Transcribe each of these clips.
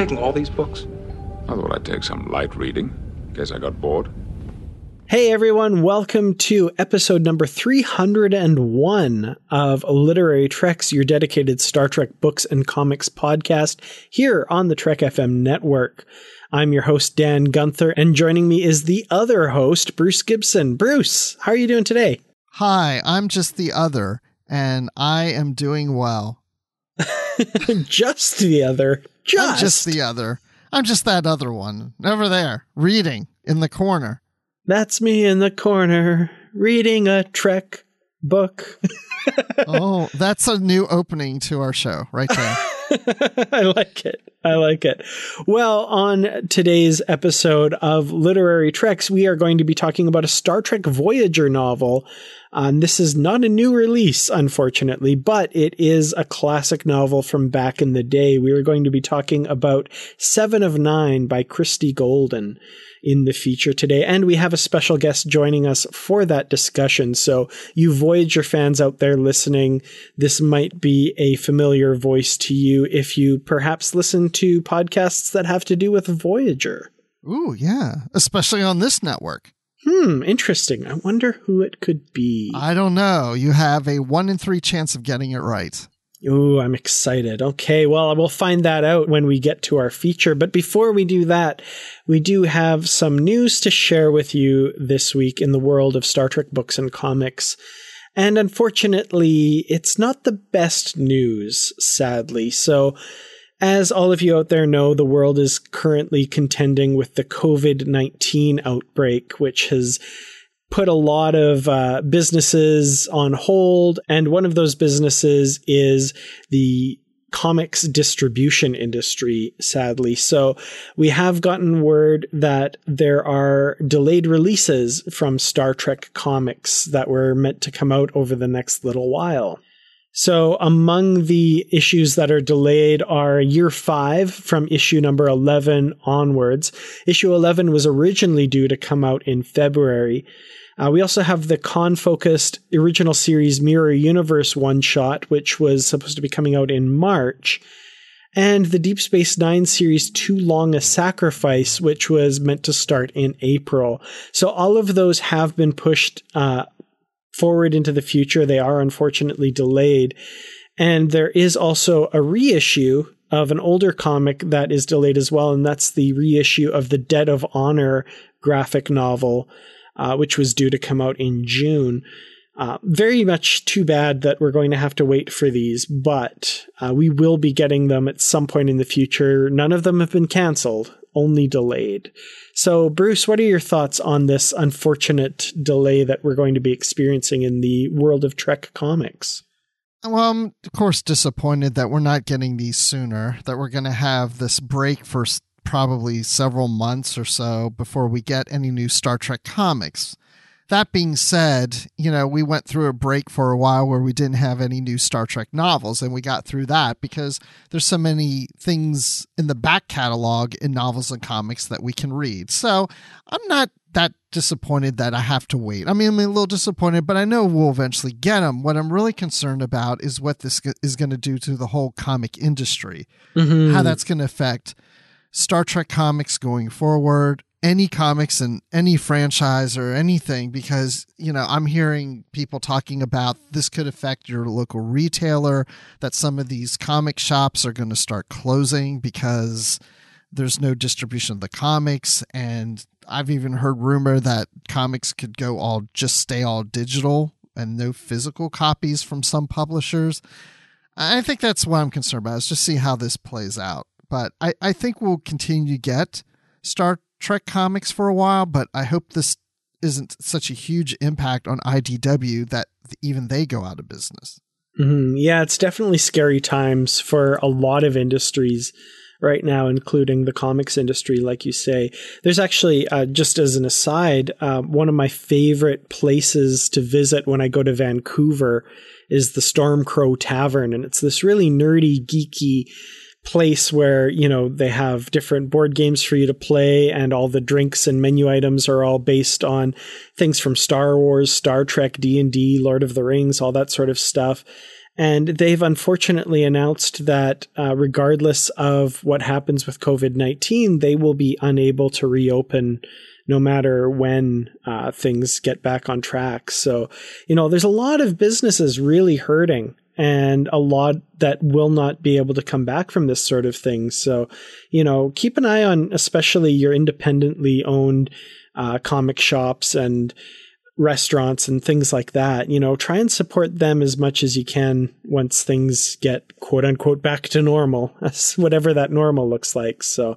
Taking all these books? I thought I'd take some light reading, in case I got bored. Hey everyone, welcome to episode number 301 of Literary Treks, your dedicated Star Trek books and comics podcast here on the Trek FM network. I'm your host, Dan Gunther, and joining me is the other host, Bruce Gibson. Bruce, how are you doing today? Hi, I'm just the other, and I am doing well. just the other. Just. I'm just the other. I'm just that other one over there, reading in the corner. That's me in the corner, reading a Trek book. oh, that's a new opening to our show right there. I like it. I like it. Well, on today's episode of Literary Treks, we are going to be talking about a Star Trek Voyager novel. Um, this is not a new release, unfortunately, but it is a classic novel from back in the day. We are going to be talking about Seven of Nine by Christie Golden in the feature today. And we have a special guest joining us for that discussion. So, you Voyager fans out there listening, this might be a familiar voice to you if you perhaps listen to podcasts that have to do with Voyager. Ooh, yeah. Especially on this network. Hmm, interesting. I wonder who it could be. I don't know. You have a one in three chance of getting it right. Oh, I'm excited. Okay, well, we'll find that out when we get to our feature. But before we do that, we do have some news to share with you this week in the world of Star Trek books and comics. And unfortunately, it's not the best news, sadly. So, as all of you out there know, the world is currently contending with the COVID 19 outbreak, which has put a lot of uh, businesses on hold. And one of those businesses is the comics distribution industry, sadly. So we have gotten word that there are delayed releases from Star Trek comics that were meant to come out over the next little while. So, among the issues that are delayed are year five from issue number 11 onwards. Issue 11 was originally due to come out in February. Uh, we also have the Khan focused original series Mirror Universe one shot, which was supposed to be coming out in March. And the Deep Space Nine series Too Long a Sacrifice, which was meant to start in April. So, all of those have been pushed uh, forward into the future. They are unfortunately delayed. And there is also a reissue of an older comic that is delayed as well, and that's the reissue of the Debt of Honor graphic novel, uh, which was due to come out in June. Uh, very much too bad that we're going to have to wait for these, but uh, we will be getting them at some point in the future. None of them have been canceled, only delayed. So, Bruce, what are your thoughts on this unfortunate delay that we're going to be experiencing in the world of Trek comics? Well, I'm, of course, disappointed that we're not getting these sooner, that we're going to have this break for probably several months or so before we get any new Star Trek comics. That being said, you know, we went through a break for a while where we didn't have any new Star Trek novels, and we got through that because there's so many things in the back catalog in novels and comics that we can read. So I'm not that disappointed that I have to wait. I mean, I'm a little disappointed, but I know we'll eventually get them. What I'm really concerned about is what this is going to do to the whole comic industry, mm-hmm. how that's going to affect Star Trek comics going forward, any comics and any franchise or anything, because, you know, I'm hearing people talking about this could affect your local retailer, that some of these comic shops are going to start closing because there's no distribution of the comics and I've even heard rumor that comics could go all just stay all digital and no physical copies from some publishers. I think that's what I'm concerned about is just see how this plays out. But I, I think we'll continue to get Star Trek comics for a while, but I hope this isn't such a huge impact on IDW that even they go out of business. Mm-hmm. Yeah, it's definitely scary times for a lot of industries right now, including the comics industry, like you say. There's actually, uh, just as an aside, uh, one of my favorite places to visit when I go to Vancouver is the Stormcrow Tavern. And it's this really nerdy, geeky place where you know they have different board games for you to play and all the drinks and menu items are all based on things from Star Wars, Star Trek, D&D, Lord of the Rings, all that sort of stuff. And they've unfortunately announced that, uh, regardless of what happens with COVID 19, they will be unable to reopen no matter when uh, things get back on track. So, you know, there's a lot of businesses really hurting and a lot that will not be able to come back from this sort of thing. So, you know, keep an eye on especially your independently owned uh, comic shops and restaurants and things like that, you know, try and support them as much as you can once things get quote unquote back to normal, whatever that normal looks like. So,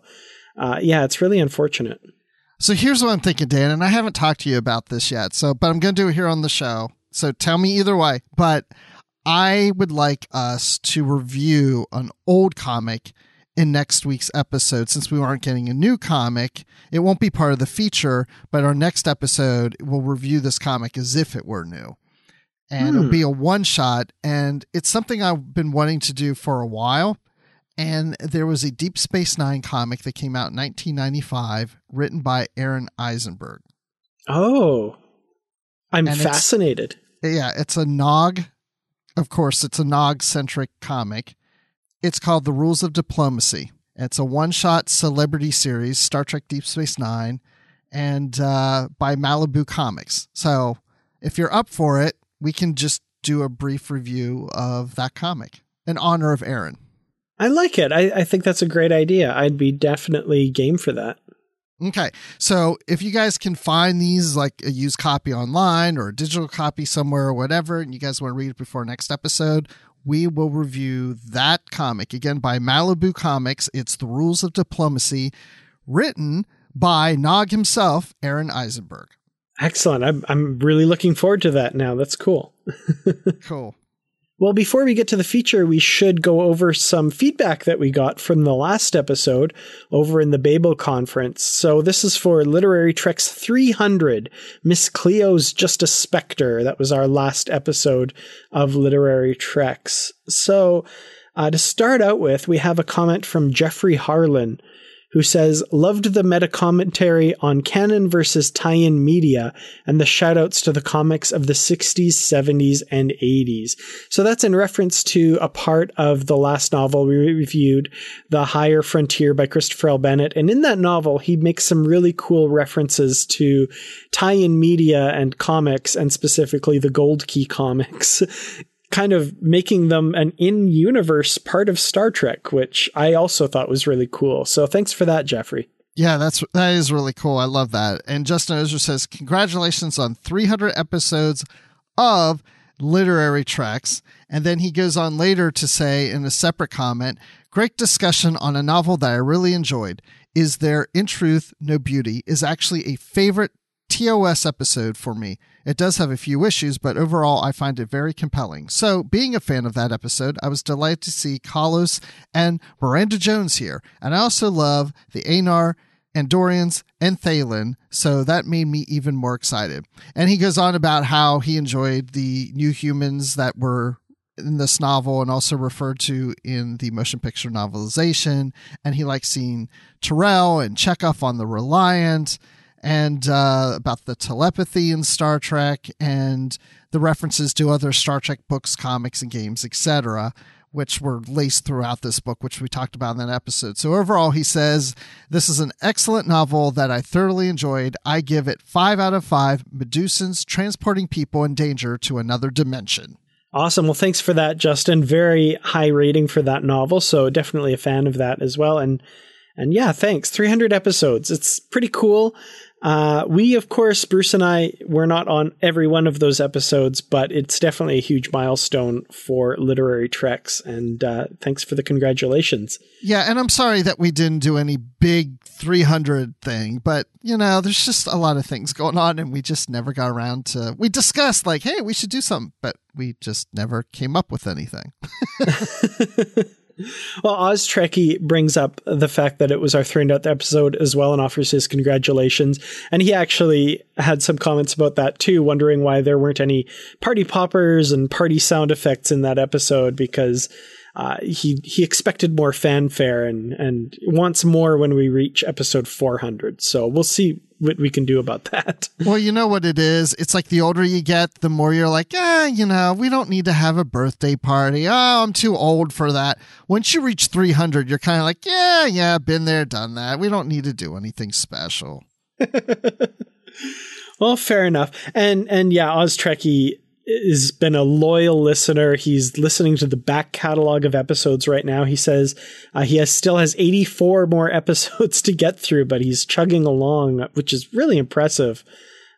uh, yeah, it's really unfortunate. So here's what I'm thinking, Dan, and I haven't talked to you about this yet. So, but I'm going to do it here on the show. So tell me either way. But I would like us to review an old comic in next week's episode since we aren't getting a new comic. It won't be part of the feature, but our next episode will review this comic as if it were new. And hmm. it'll be a one shot. And it's something I've been wanting to do for a while. And there was a Deep Space Nine comic that came out in 1995, written by Aron Eisenberg. Oh, I'm and fascinated. It's, yeah, it's a Nog. Of course, it's a Nog centric comic it's called The Rules of Diplomacy. It's a one shot celebrity series, Star Trek Deep Space Nine, and uh, by Malibu Comics. So if you're up for it, we can just do a brief review of that comic in honor of Aron. I like it. I, I think that's a great idea. I'd be definitely game for that. Okay. So if you guys can find these like a used copy online or a digital copy somewhere or whatever, and you guys want to read it before next episode, we will review that comic again by Malibu Comics. It's The Rules of Diplomacy, written by Nog himself, Aron Eisenberg. Excellent. I'm, I'm really looking forward to that now. That's cool. cool. Well, before we get to the feature, we should go over some feedback that we got from the last episode over in the Babel conference. So this is for Literary Treks 300, Miss Cleo's Just a Spectre. That was our last episode of Literary Treks. So uh, to start out with, we have a comment from Jeffrey Harlan who says, loved the meta commentary on canon versus tie in media and the shout outs to the comics of the 60s, 70s, and 80s. So that's in reference to a part of the last novel we reviewed, The Higher Frontier by Christopher L. Bennett. And in that novel, he makes some really cool references to tie in media and comics, and specifically the Gold Key comics kind of making them an in universe part of Star Trek, which I also thought was really cool. So thanks for that, Jeffrey. Yeah, that's that is really cool. I love that. And Justin Ozer says, "Congratulations on 300 episodes of Literary Treks." And then he goes on later to say in a separate comment, "Great discussion on a novel that I really enjoyed. Is there in truth no beauty? Is actually a favorite TOS episode for me. It does have a few issues, but overall I find it very compelling. So, being a fan of that episode, I was delighted to see Kollos and Miranda Jones here. And I also love the Anar and Dorians and Thalen, so that made me even more excited. And he goes on about how he enjoyed the new humans that were in this novel and also referred to in the motion picture novelization. And he likes seeing T'Rell and Chekov on the Reliant and uh, about the telepathy in Star Trek and the references to other Star Trek books, comics, and games, etc., which were laced throughout this book, which we talked about in that episode. So overall, he says this is an excellent novel that I thoroughly enjoyed. I give it five out of five Medusans transporting people in danger to another dimension. Awesome. Well, thanks for that, Justin. Very high rating for that novel. So definitely a fan of that as well. And and yeah, thanks. 300 episodes. It's pretty cool. Uh, we, of course, Bruce and I, we're not on every one of those episodes, but it's definitely a huge milestone for literary treks. And uh, thanks for the congratulations. Yeah, and I'm sorry that we didn't do any big 300 thing, but you know, there's just a lot of things going on, and we just never got around to. We discussed like, hey, we should do something, but we just never came up with anything. Well, Oz Trekkie brings up the fact that it was our 300th episode as well and offers his congratulations. And he actually had some comments about that too, wondering why there weren't any party poppers and party sound effects in that episode because uh, he he expected more fanfare and and wants more when we reach episode 400. So we'll see what we can do about that. Well, you know what it is. It's like the older you get, the more you're like, yeah, you know, we don't need to have a birthday party. Oh, I'm too old for that. Once you reach 300, you're kind of like, yeah, yeah, been there, done that. We don't need to do anything special. well, fair enough. And and yeah, Oz Trekkie has been a loyal listener. He's listening to the back catalog of episodes right now. He says uh, he has still has 84 more episodes to get through, but he's chugging along, which is really impressive.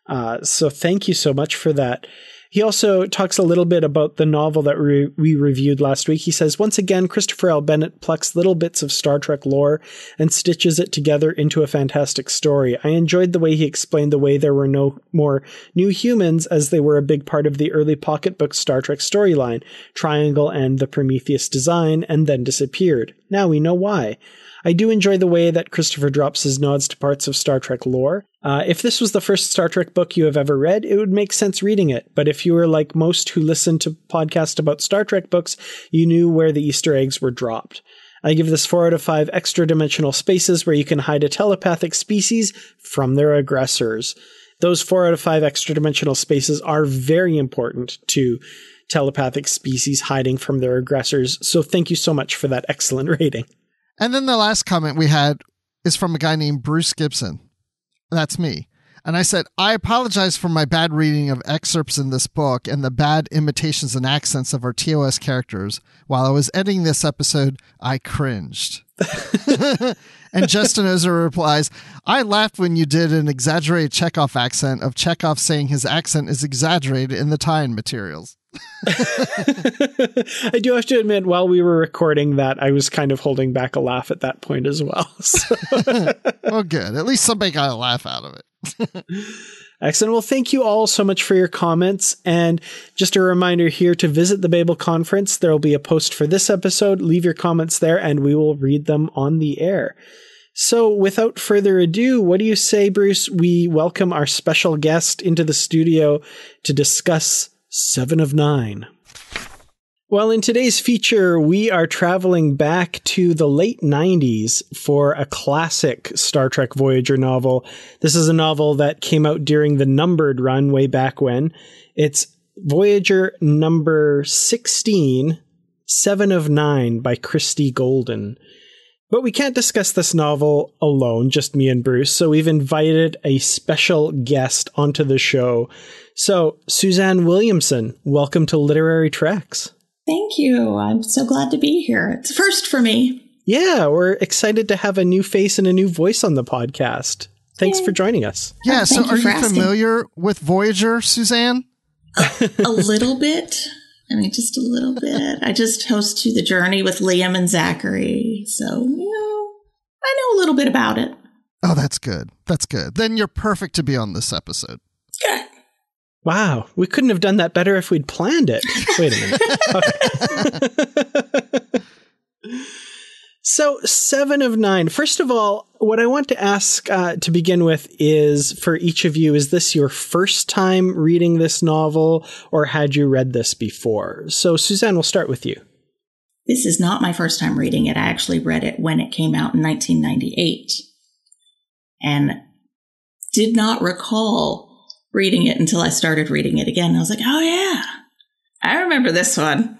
Uh, so thank you so much for that. He also talks a little bit about the novel that re- we reviewed last week. He says, once again, Christopher L. Bennett plucks little bits of Star Trek lore and stitches it together into a fantastic story. I enjoyed the way he explained the way there were no more new humans as they were a big part of the early pocketbook Star Trek storyline, Triangle and the Prometheus design, and then disappeared. Now we know why. I do enjoy the way that Christopher drops his nods to parts of Star Trek lore. Uh, if this was the first Star Trek book you have ever read, it would make sense reading it. But if you were like most who listen to podcasts about Star Trek books, you knew where the Easter eggs were dropped. I give this 4 out of 5 extra dimensional spaces where you can hide a telepathic species from their aggressors. Those 4 out of 5 extra dimensional spaces are very important to telepathic species hiding from their aggressors. So thank you so much for that excellent rating. And then the last comment we had is from a guy named Bruce Gibson. That's me. And I said, I apologize for my bad reading of excerpts in this book and the bad imitations and accents of our TOS characters. While I was editing this episode, I cringed. and Justin Ozer replies, I laughed when you did an exaggerated Chekov accent of Chekov saying his accent is exaggerated in the tie in materials. I do have to admit, while we were recording that, I was kind of holding back a laugh at that point as well. So. well, good. At least somebody got a laugh out of it. Excellent. Well, thank you all so much for your comments. And just a reminder here to visit the Babel conference. There will be a post for this episode. Leave your comments there and we will read them on the air. So, without further ado, what do you say, Bruce? We welcome our special guest into the studio to discuss Seven of Nine. Well, in today's feature, we are traveling back to the late 90s for a classic Star Trek Voyager novel. This is a novel that came out during the numbered run way back when. It's Voyager number 16, Seven of Nine by Christie Golden. But we can't discuss this novel alone, just me and Bruce, so we've invited a special guest onto the show. So, Suzanne Williamson, welcome to Literary Treks. Thank you. I'm so glad to be here. It's first for me. Yeah, we're excited to have a new face and a new voice on the podcast. Thanks Yay. for joining us. Yeah, oh, so you are you asking. familiar with Voyager, Suzanne? a little bit. I mean, just a little bit. I just host to the journey with Liam and Zachary. So, you know, I know a little bit about it. Oh, that's good. That's good. Then you're perfect to be on this episode. Good. Wow, we couldn't have done that better if we'd planned it. Wait a minute. So, seven of nine. First of all, what I want to ask uh, to begin with is for each of you, is this your first time reading this novel or had you read this before? So, Suzanne, we'll start with you. This is not my first time reading it. I actually read it when it came out in 1998 and did not recall reading it until I started reading it again. I was like, oh yeah, I remember this one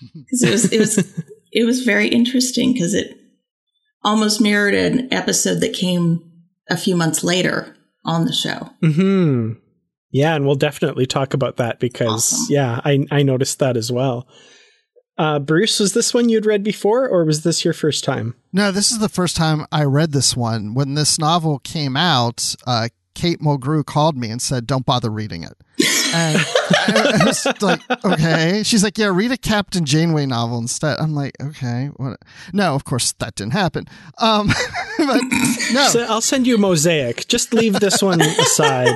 because it was it was it was very interesting because it almost mirrored an episode that came a few months later on the show. Hmm. Yeah, and we'll definitely talk about that because Awesome. yeah, I I noticed that as well. Uh, Bruce, was this one you'd read before, or was this your first time? No, this is the first time I read this one. When this novel came out, uh, Kate Mulgrew called me and said, "Don't bother reading it." And I was like, "Okay." She's like, "Yeah, read a Captain Janeway novel instead." I'm like, "Okay." What? No, of course that didn't happen. Um, but no, So I'll send you Mosaic. Just leave this one aside.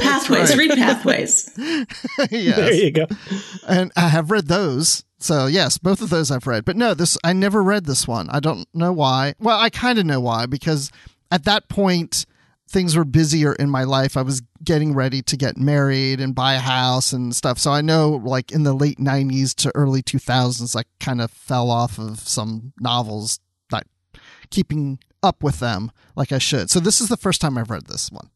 Pathways, read Pathways. There you go. and I have read those. So yes, both of those I've read. But no, this I never read this one. I don't know why. Well, I kind of know why because at that point things were busier in my life. I was getting ready to get married and buy a house and stuff. So I know like in the late 90s to early 2000s I kind of fell off of some novels not keeping up with them like I should. So this is the first time I've read this one.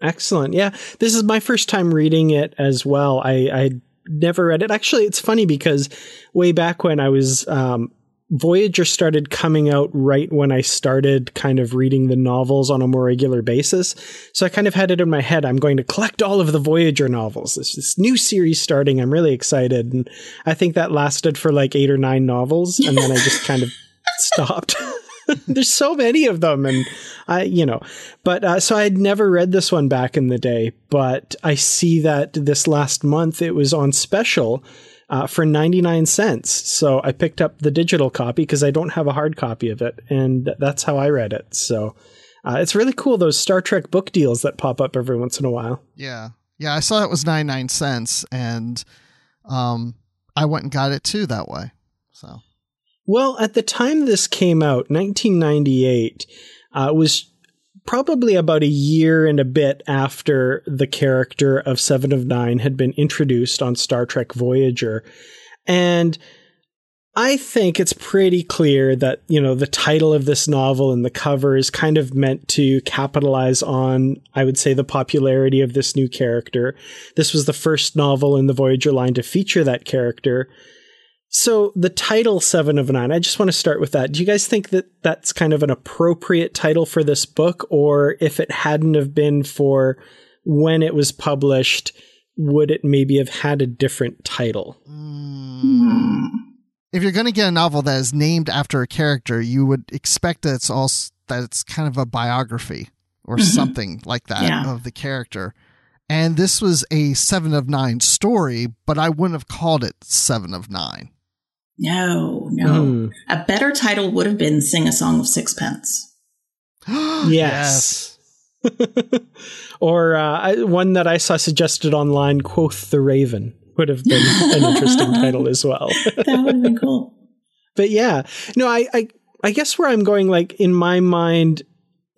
Excellent. Yeah, this is my first time reading it as well. I I never read it. Actually, it's funny because way back when I was um, Voyager started coming out right when I started kind of reading the novels on a more regular basis. So I kind of had it in my head. I'm going to collect all of the Voyager novels. There's this new series starting. I'm really excited, and I think that lasted for like eight or nine novels, and then I just kind of stopped. There's so many of them, and I, you know, but uh, so I had never read this one back in the day, but I see that this last month it was on special uh, for 99 cents. So I picked up the digital copy because I don't have a hard copy of it, and that's how I read it. So uh, it's really cool those Star Trek book deals that pop up every once in a while. Yeah. Yeah, I saw it was 99 cents and um I went and got it too that way. So Well, at the time this came out, 1998, uh, was probably about a year and a bit after the character of Seven of Nine had been introduced on Star Trek Voyager. And I think it's pretty clear that, you know, the title of this novel and the cover is kind of meant to capitalize on, I would say, the popularity of this new character. This was the first novel in the Voyager line to feature that character. So the title Seven of Nine, I just want to start with that. Do you guys think that that's kind of an appropriate title for this book? Or if it hadn't have been for when it was published, would it maybe have had a different title? Hmm. if you're going to get a novel that is named after a character, you would expect that it's all that it's kind of a biography or Mhm. something like that Yeah. of the character. And this was a 7 of 9 story, but I wouldn't have called it 7 of 9. No, no. Hmm. A better title would have been Sing a Song of Sixpence. Yes. or uh, one that I saw suggested online, Quoth the Raven, would have been an interesting title as well. That would have been cool. but yeah, no, I, I, I guess where I'm going, like in my mind,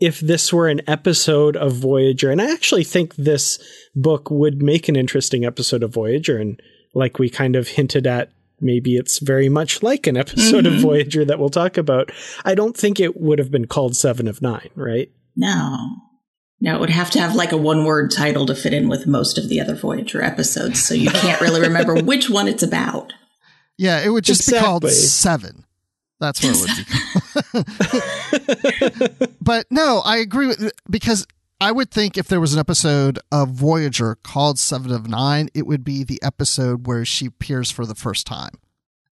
if this were an episode of Voyager, and I actually think this book would make an interesting episode of Voyager, and like we kind of hinted at, maybe it's very much like an episode of Mhm. Voyager that we'll talk about. I don't think it would have been called Seven of Nine, right? No. No, it would have to have like a one word title to fit in with most of the other Voyager episodes, so you can't really remember which one it's about. Yeah, it would just be called 7. That's what it would be called. but no, I agree with because I would think if there was an episode of Voyager called Seven of Nine, it would be the episode where she appears for the first time.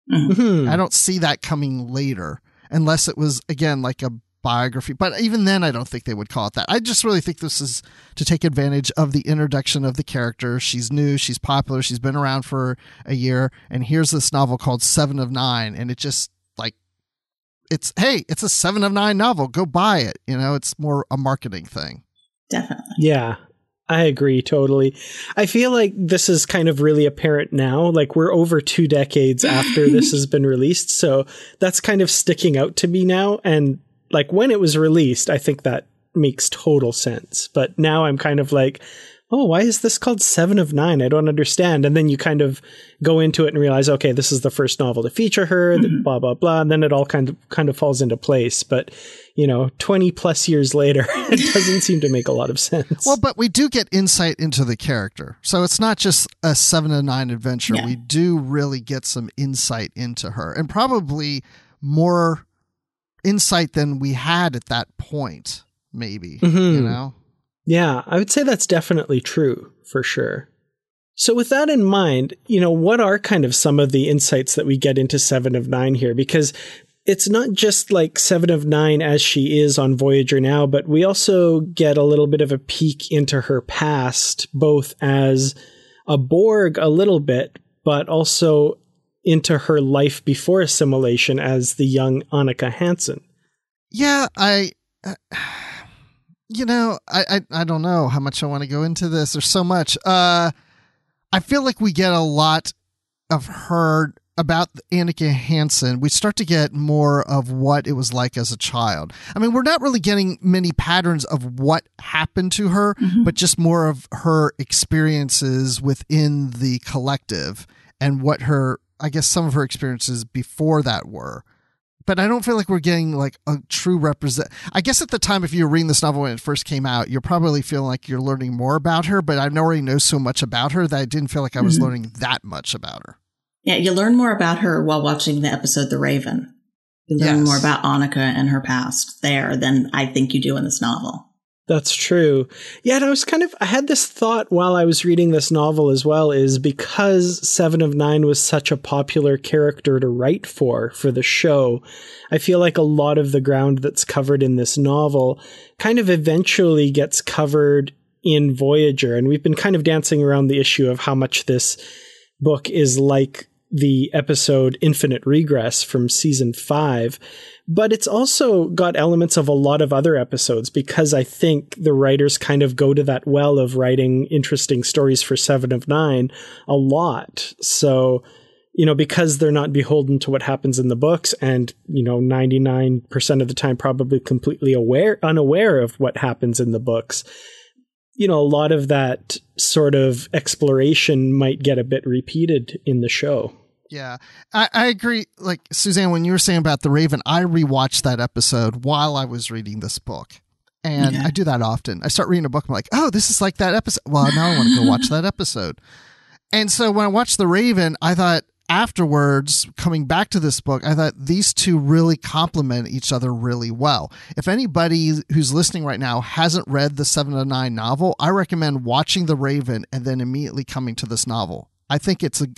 Hmm. I don't see that coming later unless it was again like a biography. But even then, I don't think they would call it that. I just really think this is to take advantage of the introduction of the character. She's new, she's popular, she's been around for a year, and here's this novel called Seven of Nine, and it just like it's hey, it's a Seven of Nine novel. Go buy it. You know, it's more a marketing thing. Definitely. Yeah, I agree totally. I feel like this is kind of really apparent now. Like we're over two decades after this has been released. So that's kind of sticking out to me now. And like when it was released, I think that makes total sense. But now I'm kind of like, oh, why is this called Seven of Nine? I don't understand. And then you kind of go into it and realize, okay, this is the first novel to feature her, mm-hmm. blah, blah, blah. And then it all kind of kind of falls into place. But, you know, 20 plus years later, it doesn't seem to make a lot of sense. Well, but we do get insight into the character. So it's not just a seven of nine adventure. Yeah. We do really get some insight into her and probably more insight than we had at that point, maybe, mm-hmm. you know? Yeah, I would say that's definitely true for sure. So, with that in mind, you know, what are kind of some of the insights that we get into Seven of Nine here? Because it's not just like Seven of Nine as she is on Voyager now, but we also get a little bit of a peek into her past, both as a Borg a little bit, but also into her life before assimilation as the young Annika Hansen. Yeah, I. Uh you know, I, I, I don't know how much I want to go into this. There's so much. Uh, I feel like we get a lot of her about Annika Hansen. We start to get more of what it was like as a child. I mean, we're not really getting many patterns of what happened to her, mm-hmm. but just more of her experiences within the collective and what her, I guess, some of her experiences before that were but I don't feel like we're getting like a true represent. I guess at the time, if you were reading this novel when it first came out, you're probably feeling like you're learning more about her. But I already know so much about her that I didn't feel like I was mm-hmm. learning that much about her. Yeah, you learn more about her while watching the episode The Raven. You learn yes. more about Annika and her past there than I think you do in this novel. That's true. Yeah, and I was kind of I had this thought while I was reading this novel as well is because 7 of 9 was such a popular character to write for for the show. I feel like a lot of the ground that's covered in this novel kind of eventually gets covered in Voyager and we've been kind of dancing around the issue of how much this book is like the episode Infinite Regress from season 5 but it's also got elements of a lot of other episodes because I think the writers kind of go to that well of writing interesting stories for Seven of Nine a lot. So, you know, because they're not beholden to what happens in the books and, you know, 99% of the time probably completely aware, unaware of what happens in the books, you know, a lot of that sort of exploration might get a bit repeated in the show. Yeah, I, I agree. Like Suzanne, when you were saying about the Raven, I rewatched that episode while I was reading this book. And yeah. I do that often. I start reading a book, I'm like, oh, this is like that episode. Well, now I want to go watch that episode. And so when I watched The Raven, I thought afterwards, coming back to this book, I thought these two really complement each other really well. If anybody who's listening right now hasn't read the Seven of Nine novel, I recommend watching The Raven and then immediately coming to this novel. I think it's a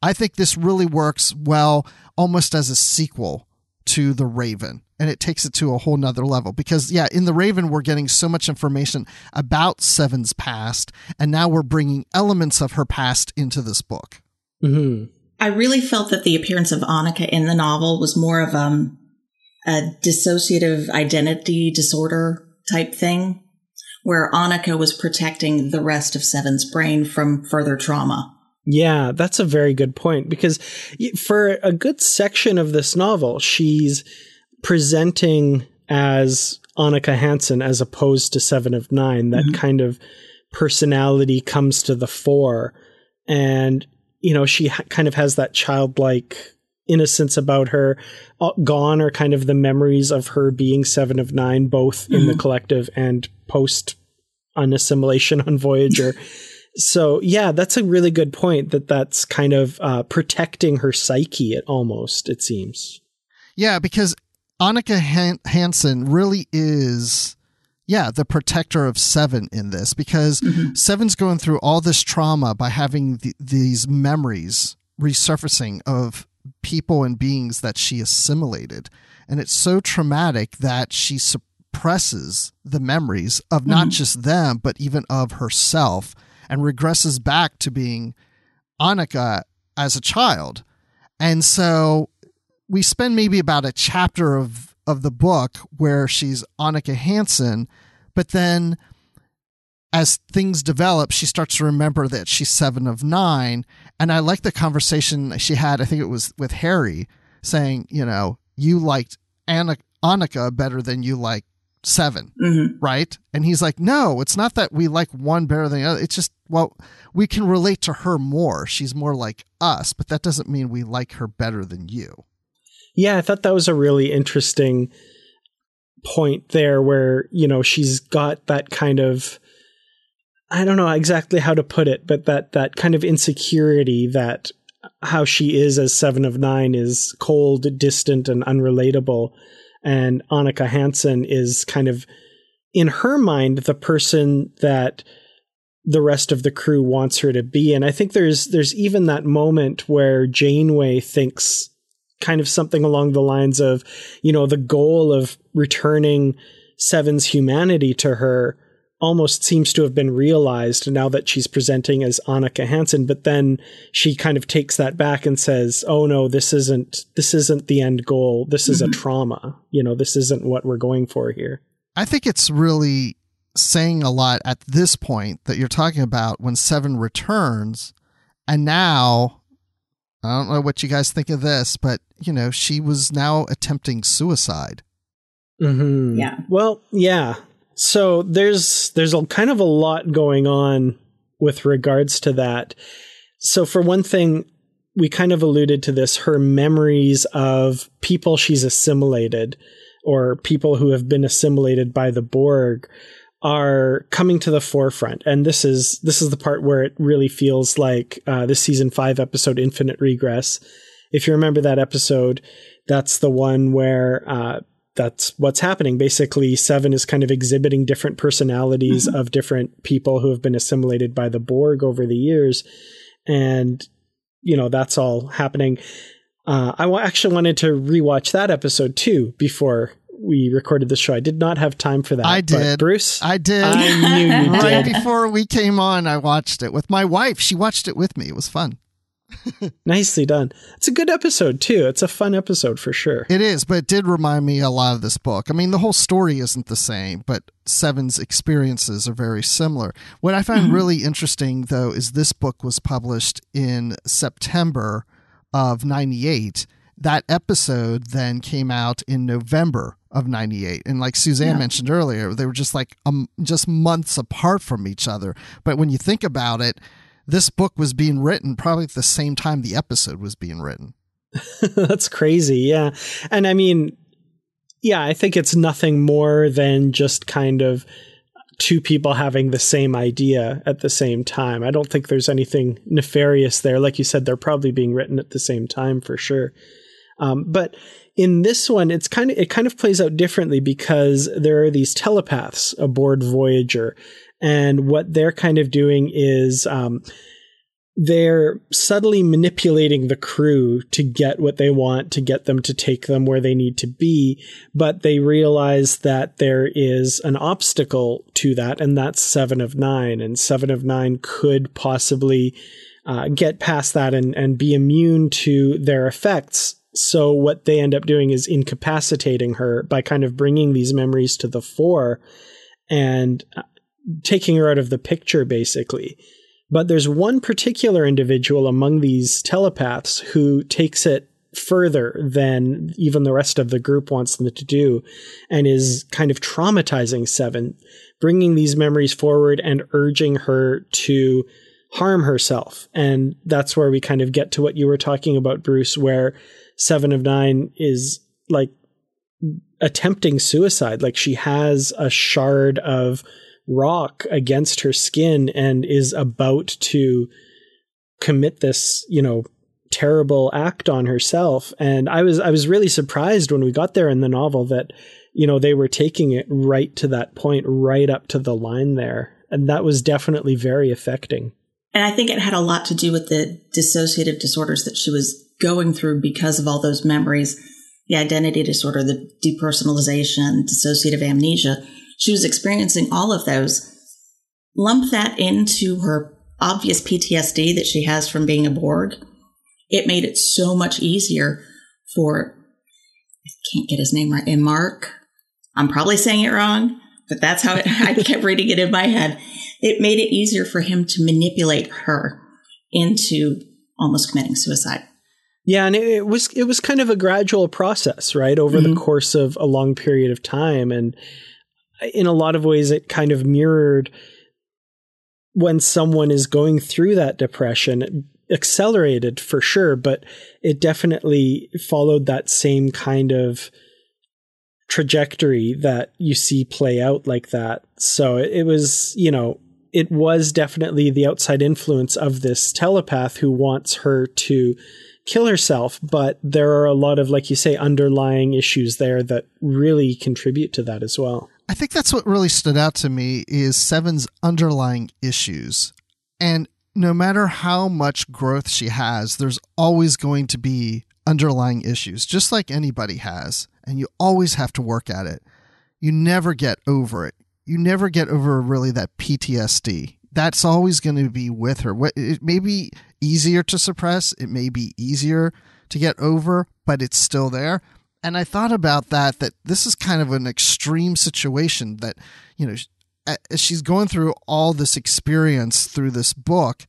I think this really works well almost as a sequel to The Raven. And it takes it to a whole nother level because, yeah, in The Raven, we're getting so much information about Seven's past, and now we're bringing elements of her past into this book. Mm-hmm. I really felt that the appearance of Annika in the novel was more of um, a dissociative identity disorder type thing, where Annika was protecting the rest of Seven's brain from further trauma. Yeah, that's a very good point because for a good section of this novel, she's presenting as Annika Hansen as opposed to Seven of Nine. That mm-hmm. kind of personality comes to the fore. And, you know, she ha- kind of has that childlike innocence about her. Uh, gone are kind of the memories of her being Seven of Nine, both mm-hmm. in the mm-hmm. collective and post unassimilation on Voyager. So yeah, that's a really good point. That that's kind of uh, protecting her psyche. It almost it seems. Yeah, because Annika Han- Hansen really is, yeah, the protector of Seven in this because mm-hmm. Seven's going through all this trauma by having the, these memories resurfacing of people and beings that she assimilated, and it's so traumatic that she suppresses the memories of not mm-hmm. just them but even of herself and regresses back to being Annika as a child. And so we spend maybe about a chapter of, of the book where she's Annika Hansen, but then as things develop, she starts to remember that she's seven of nine. And I like the conversation she had, I think it was with Harry, saying, you know, you liked Anna, Annika better than you like 7 Mhm. right? And he's like, no, it's not that we like one better than the other. It's just, well, we can relate to her more. She's more like us, but that doesn't mean we like her better than you. Yeah, I thought that was a really interesting point there where, you know, she's got that kind of I don't know exactly how to put it, but that that kind of insecurity that how she is as 7 of 9 is cold, distant and unrelatable. And Annika Hansen is kind of in her mind the person that the rest of the crew wants her to be. And I think there's there's even that moment where Janeway thinks kind of something along the lines of, you know, the goal of returning Seven's humanity to her almost seems to have been realized now that she's presenting as Annika Hansen, but then she kind of takes that back and says, "Oh no, this isn't this isn't the end goal. This is a mm-hmm. trauma. You know, this isn't what we're going for here." I think it's really saying a lot at this point that you're talking about when Seven returns, and now I don't know what you guys think of this, but you know, she was now attempting suicide. Mm-hmm. Yeah. Well, yeah. So there's there's a kind of a lot going on with regards to that. So for one thing, we kind of alluded to this her memories of people she's assimilated or people who have been assimilated by the Borg are coming to the forefront and this is this is the part where it really feels like uh, this season 5 episode infinite regress if you remember that episode that's the one where uh, that's what's happening. Basically, Seven is kind of exhibiting different personalities of different people who have been assimilated by the Borg over the years. And, you know, that's all happening. Uh, I actually wanted to rewatch that episode too before we recorded the show. I did not have time for that. I but did. Bruce? I did. I knew you right did. before we came on, I watched it with my wife. She watched it with me. It was fun. Nicely done. It's a good episode too. It's a fun episode for sure. It is, but it did remind me a lot of this book. I mean, the whole story isn't the same, but Seven's experiences are very similar. What I find mm-hmm. really interesting, though, is this book was published in September of 98. That episode then came out in November of 98. And like Suzanne Yeah. mentioned earlier, they were just like um, just months apart from each other. But when you think about it, this book was being written probably at the same time the episode was being written. That's crazy. Yeah. And I mean, yeah, I think it's nothing more than just kind of two people having the same idea at the same time. I don't think there's anything nefarious there. Like you said, they're probably being written at the same time for sure. Um, but in this one, it's kind of it kind of plays out differently because there are these telepaths aboard Voyager, and what they're kind of doing is um, they're subtly manipulating the crew to get what they want, to get them to take them where they need to be. But they realize that there is an obstacle to that, and that's Seven of Nine. And Seven of Nine could possibly uh, get past that and, and be immune to their effects. So what they end up doing is incapacitating her by kind of bringing these memories to the fore and uh, taking her out of the picture, basically. But there's one particular individual among these telepaths who takes it further than even the rest of the group wants them to do and is kind of traumatizing Seven, bringing these memories forward and urging her to harm herself. And that's where we kind of get to what you were talking about, Bruce, where Seven of Nine is like attempting suicide. Like she has a shard of rock against her skin and is about to commit this, you know, terrible act on herself. And I was I was really surprised when we got there in the novel that, you know, they were taking it right to that point, right up to the line there. And that was definitely very affecting. And I think it had a lot to do with the dissociative disorders that she was going through because of all those memories, the identity disorder, the depersonalization, dissociative amnesia. She was experiencing all of those. Lump that into her obvious PTSD that she has from being a Borg. It made it so much easier for, I can't get his name right, and Mark. I'm probably saying it wrong, but that's how it, I kept reading it in my head. It made it easier for him to manipulate her into almost committing suicide. Yeah, and it, it was it was kind of a gradual process, right, over the mm-hmm. course of a long period of time. And in a lot of ways, it kind of mirrored when someone is going through that depression, accelerated for sure, but it definitely followed that same kind of trajectory that you see play out like that. So it was, you know, it was definitely the outside influence of this telepath who wants her to kill herself, but there are a lot of, like you say, underlying issues there that really contribute to that as well. I think that's what really stood out to me is Seven's underlying issues. And no matter how much growth she has, there's always going to be underlying issues, just like anybody has. And you always have to work at it. You never get over it. You never get over really that PTSD. That's always going to be with her. It may be easier to suppress, it may be easier to get over, but it's still there. And I thought about that that this is kind of an extreme situation that you know as she's going through all this experience through this book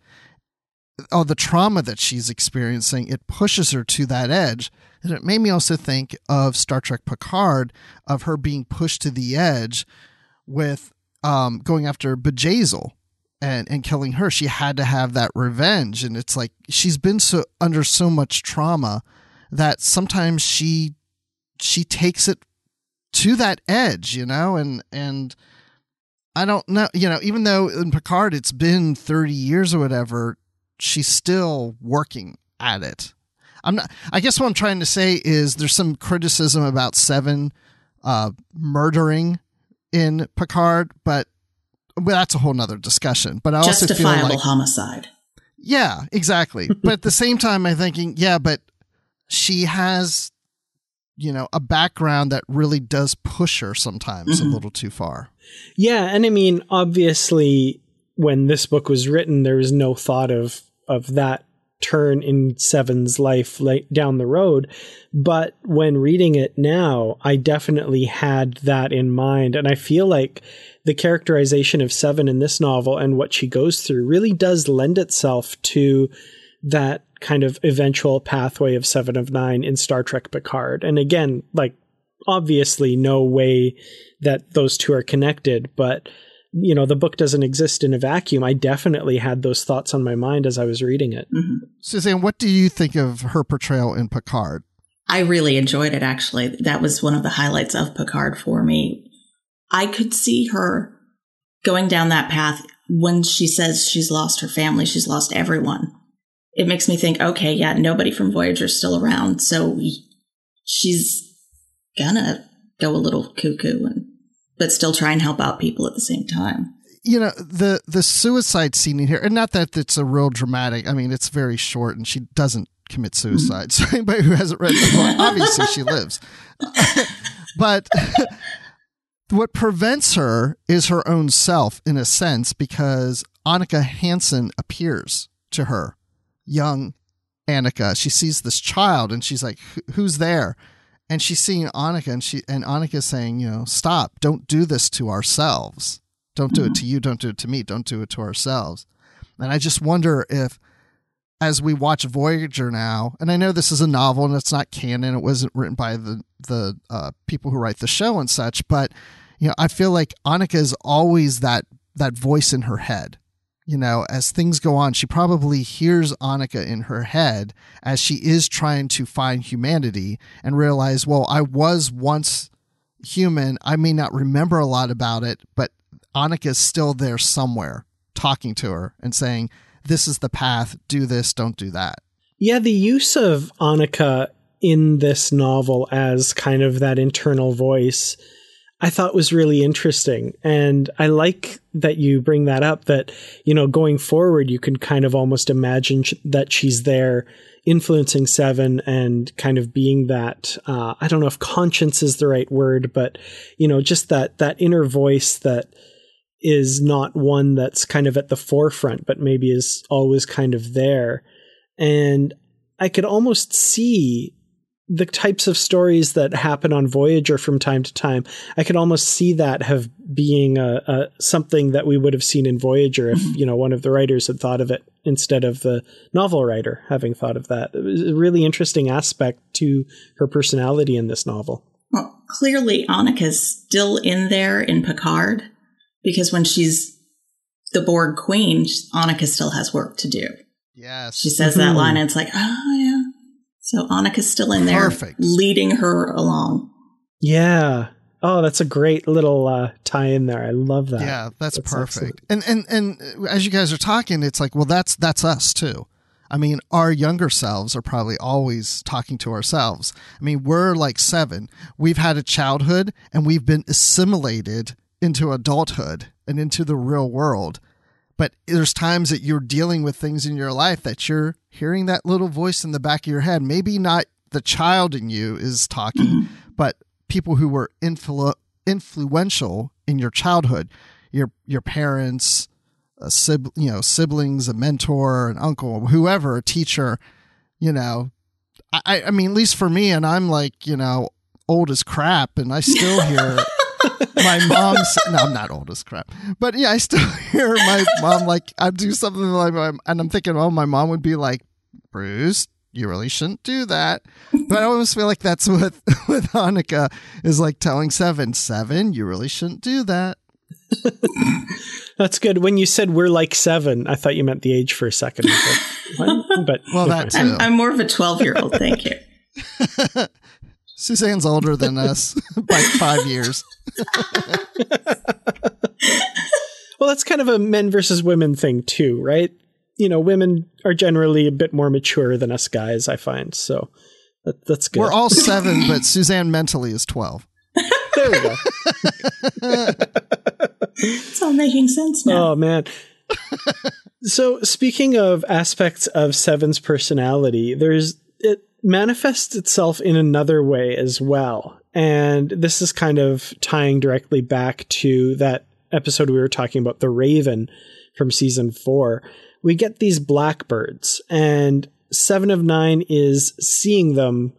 all the trauma that she's experiencing it pushes her to that edge. And it made me also think of Star Trek Picard of her being pushed to the edge with um, going after Bjayzl and and killing her she had to have that revenge and it's like she's been so under so much trauma that sometimes she she takes it to that edge, you know, and and I don't know, you know, even though in Picard it's been 30 years or whatever, she's still working at it. I'm not I guess what I'm trying to say is there's some criticism about 7 uh murdering in Picard, but well, that's a whole nother discussion. But I also feel like homicide. Yeah, exactly. but at the same time, I'm thinking, yeah, but she has you know a background that really does push her sometimes mm-hmm. a little too far yeah and i mean obviously when this book was written there was no thought of of that turn in seven's life like down the road but when reading it now i definitely had that in mind and i feel like the characterization of seven in this novel and what she goes through really does lend itself to that kind of eventual pathway of Seven of Nine in Star Trek Picard. And again, like obviously no way that those two are connected, but you know, the book doesn't exist in a vacuum. I definitely had those thoughts on my mind as I was reading it. Mm-hmm. Suzanne, what do you think of her portrayal in Picard? I really enjoyed it actually. That was one of the highlights of Picard for me. I could see her going down that path when she says she's lost her family, she's lost everyone it makes me think, okay, yeah, nobody from Voyager's still around. So she's gonna go a little cuckoo and, but still try and help out people at the same time. You know, the, the suicide scene in here, and not that it's a real dramatic, I mean, it's very short and she doesn't commit mm-hmm. suicide. So anybody who hasn't read the book, obviously she lives. but what prevents her is her own self in a sense because Annika Hansen appears to her young Annika. She sees this child and she's like, "Who's there?" And she's seeing Annika, and she and Annika's saying, "You know, stop! Don't do this to ourselves. Don't do mm-hmm. it to you. Don't do it to me. Don't do it to ourselves." And I just wonder if, as we watch Voyager now, and I know this is a novel and it's not canon, it wasn't written by the the uh, people who write the show and such, but you know, I feel like Annika is always that that voice in her head you know, as things go on, she probably hears Annika in her head as she is trying to find humanity and realize, well, I was once human. I may not remember a lot about it, but Annika is still there somewhere talking to her and saying, this is the path, do this, don't do that. Yeah, the use of Annika in this novel as kind of that internal voice I thought was really interesting. And I like that you bring that up that, you know, going forward, you can kind of almost imagine sh- that she's there influencing Seven and kind of being that, uh, I don't know if conscience is the right word, but, you know, just that, that inner voice that is not one that's kind of at the forefront, but maybe is always kind of there. And I could almost see the types of stories that happen on Voyager from time to time, I could almost see that have being a, a something that we would have seen in Voyager if mm-hmm. you know one of the writers had thought of it instead of the novel writer having thought of that. It was a really interesting aspect to her personality in this novel. Well, clearly Annika's still in there in Picard because when she's the Borg queen, Annika still has work to do. Yes. She says that line and it's like, oh yeah. So Annika's still in there Perfect. leading her along. Yeah. Oh, that's a great little uh, tie in there. I love that. Yeah, that's, That's perfect. And and and as you guys are talking, it's like, well, that's that's us too. I mean, our younger selves are probably always talking to ourselves. I mean, we're like seven. We've had a childhood and we've been assimilated into adulthood and into the real world. But there's times that you're dealing with things in your life that you're hearing that little voice in the back of your head. Maybe not the child in you is talking, but people who were influ- influential in your childhood, your your parents, a sib- you know, siblings, a mentor, an uncle, whoever, a teacher, you know. I, I mean, at least for me, and I'm like, you know, old as crap, and I still hear my mom's. No, I'm not old as crap, but yeah, I still hear my mom like I do something like, and I'm thinking, oh, my mom would be like, Bruce, you really shouldn't do that. But I almost feel like that's what with Annika is like telling Seven, Seven, you really shouldn't do that. That's good. When you said we're like seven, I thought you meant the age for a second. I was? But Well, that too. I'm, I'm more of a 12 year old. Thank you. Suzanne's older than us by five years. Well, that's kind of a men versus women thing too, right? You know, women are generally a bit more mature than us guys, I find. So that, that's good. We're all seven, but Suzanne mentally is 12. there we go. It's all making sense now. Oh man. so speaking of aspects of Seven's personality, there's it manifests itself in another way as well. And this is kind of tying directly back to that episode we were talking about, The Raven from season four. We get these blackbirds, and Seven of Nine is seeing them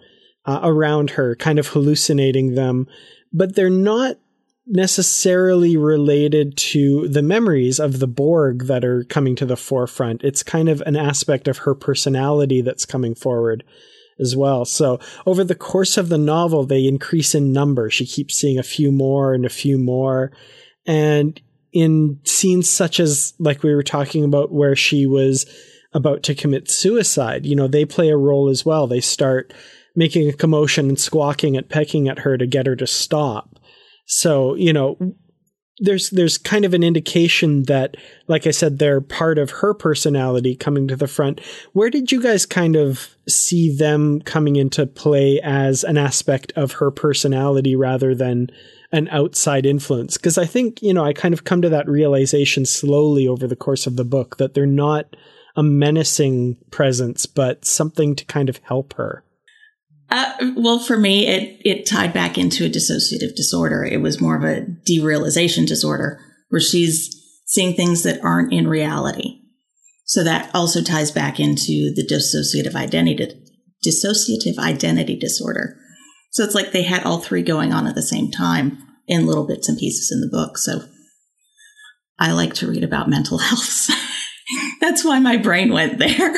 uh, around her, kind of hallucinating them, but they're not necessarily related to the memories of the Borg that are coming to the forefront. It's kind of an aspect of her personality that's coming forward as well. So over the course of the novel, they increase in number. She keeps seeing a few more and a few more. And in scenes such as, like we were talking about, where she was about to commit suicide, you know, they play a role as well. They start making a commotion and squawking and pecking at her to get her to stop. So, you know, there's there's kind of an indication that like I said they're part of her personality coming to the front. Where did you guys kind of see them coming into play as an aspect of her personality rather than an outside influence? Because I think, you know, I kind of come to that realization slowly over the course of the book that they're not a menacing presence, but something to kind of help her. Uh, well, for me, it, it tied back into a dissociative disorder. It was more of a derealization disorder where she's seeing things that aren't in reality. So that also ties back into the dissociative identity, dissociative identity disorder. So it's like they had all three going on at the same time in little bits and pieces in the book. So I like to read about mental health. That's why my brain went there.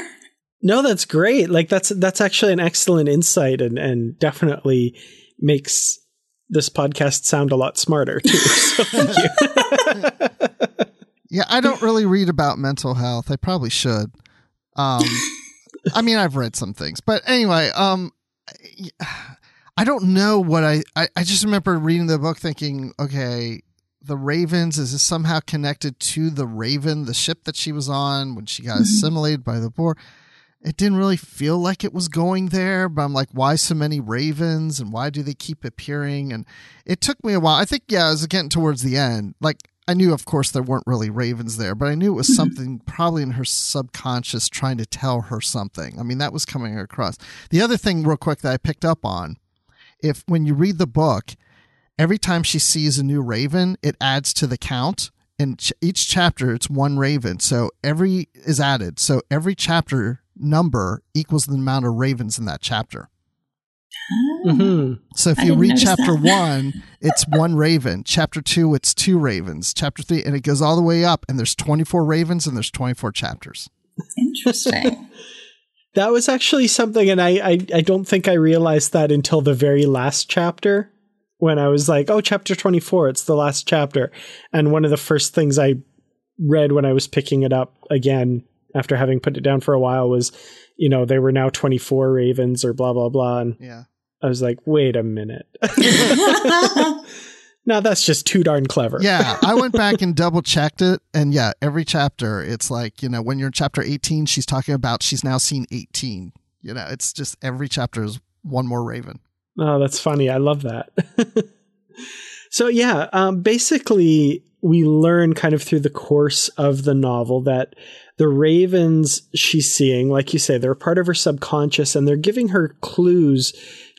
No, that's great. Like that's that's actually an excellent insight and and definitely makes this podcast sound a lot smarter too. So thank you. Yeah, I don't really read about mental health. I probably should. Um, I mean, I've read some things, but anyway, um, I don't know what I, I. I just remember reading the book, thinking, okay, the Ravens is this somehow connected to the Raven, the ship that she was on when she got assimilated by the Borg. It didn't really feel like it was going there, but I'm like, why so many ravens and why do they keep appearing? And it took me a while. I think, yeah, I was getting towards the end. Like, I knew, of course, there weren't really ravens there, but I knew it was mm-hmm. something probably in her subconscious trying to tell her something. I mean, that was coming across. The other thing, real quick, that I picked up on if when you read the book, every time she sees a new raven, it adds to the count. In ch- each chapter, it's one raven. So every is added. So every chapter number equals the amount of ravens in that chapter. hmm So if you read chapter that. one, it's one raven. Chapter two, it's two ravens. Chapter three, and it goes all the way up, and there's 24 ravens and there's 24 chapters. Interesting. That was actually something, and I, I I don't think I realized that until the very last chapter when I was like, oh, chapter 24, it's the last chapter. And one of the first things I read when I was picking it up again after having put it down for a while was, you know, they were now 24 ravens or blah, blah, blah. And Yeah. I was like, wait a minute. now that's just too darn clever. Yeah, I went back and double checked it, and yeah, every chapter, it's like you know, when you're in chapter 18, she's talking about she's now seen 18. You know, it's just every chapter is one more Raven. Oh, that's funny. I love that. so, yeah, um, basically, we learn kind of through the course of the novel that the ravens she's seeing, like you say, they're part of her subconscious and they're giving her clues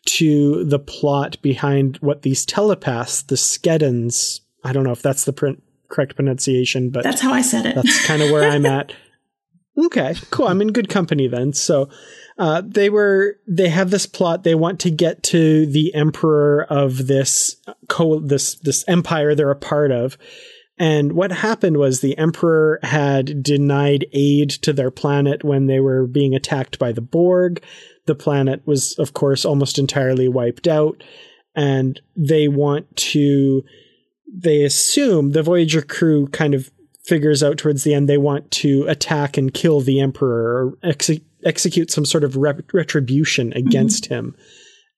to the plot behind what these telepaths, the Skedans, I don't know if that's the pr- correct pronunciation, but That's how I said it. that's kind of where I'm at. Okay, cool. I'm in good company then. So, uh, they were they have this plot. They want to get to the emperor of this co this this empire they're a part of. And what happened was the emperor had denied aid to their planet when they were being attacked by the Borg. The planet was, of course, almost entirely wiped out, and they want to. They assume the Voyager crew kind of figures out towards the end they want to attack and kill the emperor or exe- execute some sort of rep- retribution mm-hmm. against him.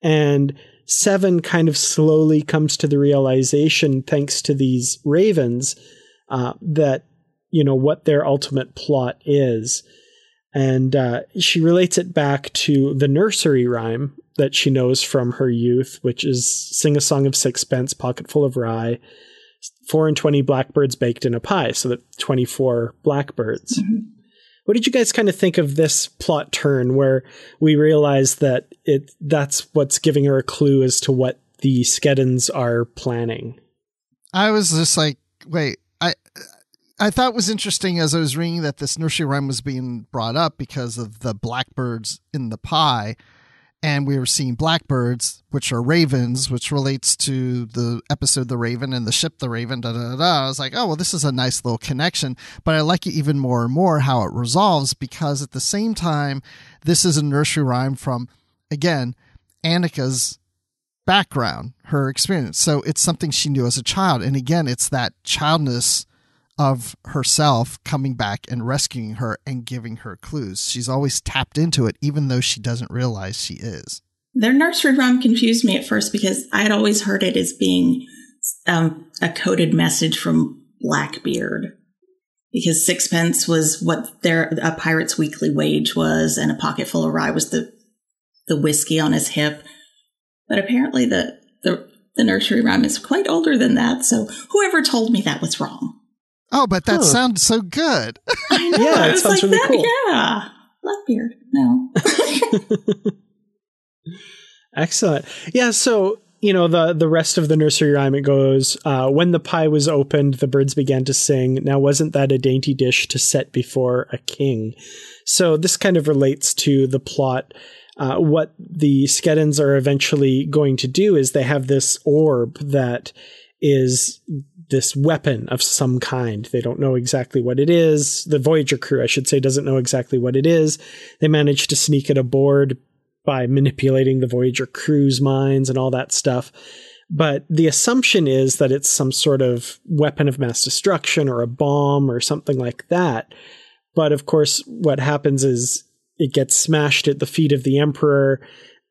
And Seven kind of slowly comes to the realization, thanks to these ravens, uh, that you know what their ultimate plot is, and uh, she relates it back to the nursery rhyme that she knows from her youth, which is "Sing a song of sixpence, pocket full of rye." four and 20 blackbirds baked in a pie, so that 24 blackbirds. What did you guys kind of think of this plot turn where we realize that it that's what's giving her a clue as to what the Skedans are planning? I was just like, wait, I I thought it was interesting as I was reading that this nursery rhyme was being brought up because of the blackbirds in the pie. And we were seeing blackbirds, which are ravens, which relates to the episode The Raven and the ship The Raven. Da, da, da, da. I was like, oh, well, this is a nice little connection. But I like it even more and more how it resolves because at the same time, this is a nursery rhyme from, again, Annika's background, her experience. So it's something she knew as a child. And again, it's that childness of herself coming back and rescuing her and giving her clues. She's always tapped into it, even though she doesn't realize she is. Their nursery rhyme confused me at first because I had always heard it as being um, a coded message from Blackbeard. Because sixpence was what their a pirate's weekly wage was, and a pocket full of rye was the the whiskey on his hip. But apparently, the the, the nursery rhyme is quite older than that. So whoever told me that was wrong. Oh, but that Huh. sounds so good. I know. Yeah, I it was sounds like, really that, cool. Yeah, Blackbeard. No. Excellent. Yeah, so you know the the rest of the nursery rhyme it goes uh, when the pie was opened the birds began to sing now wasn't that a dainty dish to set before a king so this kind of relates to the plot uh, what the Skedans are eventually going to do is they have this orb that is this weapon of some kind. They don't know exactly what it is. The Voyager crew, I should say, doesn't know exactly what it is. They manage to sneak it aboard by manipulating the Voyager crew's minds and all that stuff. But the assumption is that it's some sort of weapon of mass destruction or a bomb or something like that. But of course, what happens is it gets smashed at the feet of the Emperor,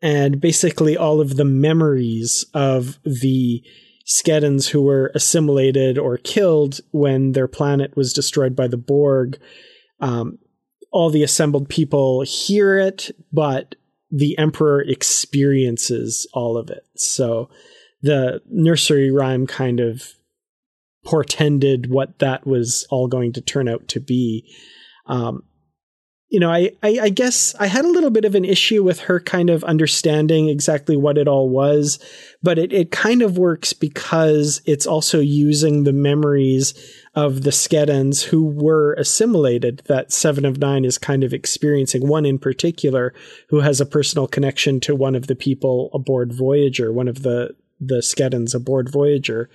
and basically all of the memories of the Skedans who were assimilated or killed when their planet was destroyed by the Borg. Um, all the assembled people hear it, but the Emperor experiences all of it. So the nursery rhyme kind of portended what that was all going to turn out to be. Um, you know, I, I, I guess I had a little bit of an issue with her kind of understanding exactly what it all was, but it, it kind of works because it's also using the memories of the Skedans who were assimilated that Seven of Nine is kind of experiencing. One in particular who has a personal connection to one of the people aboard Voyager, one of the, the Skedans aboard Voyager.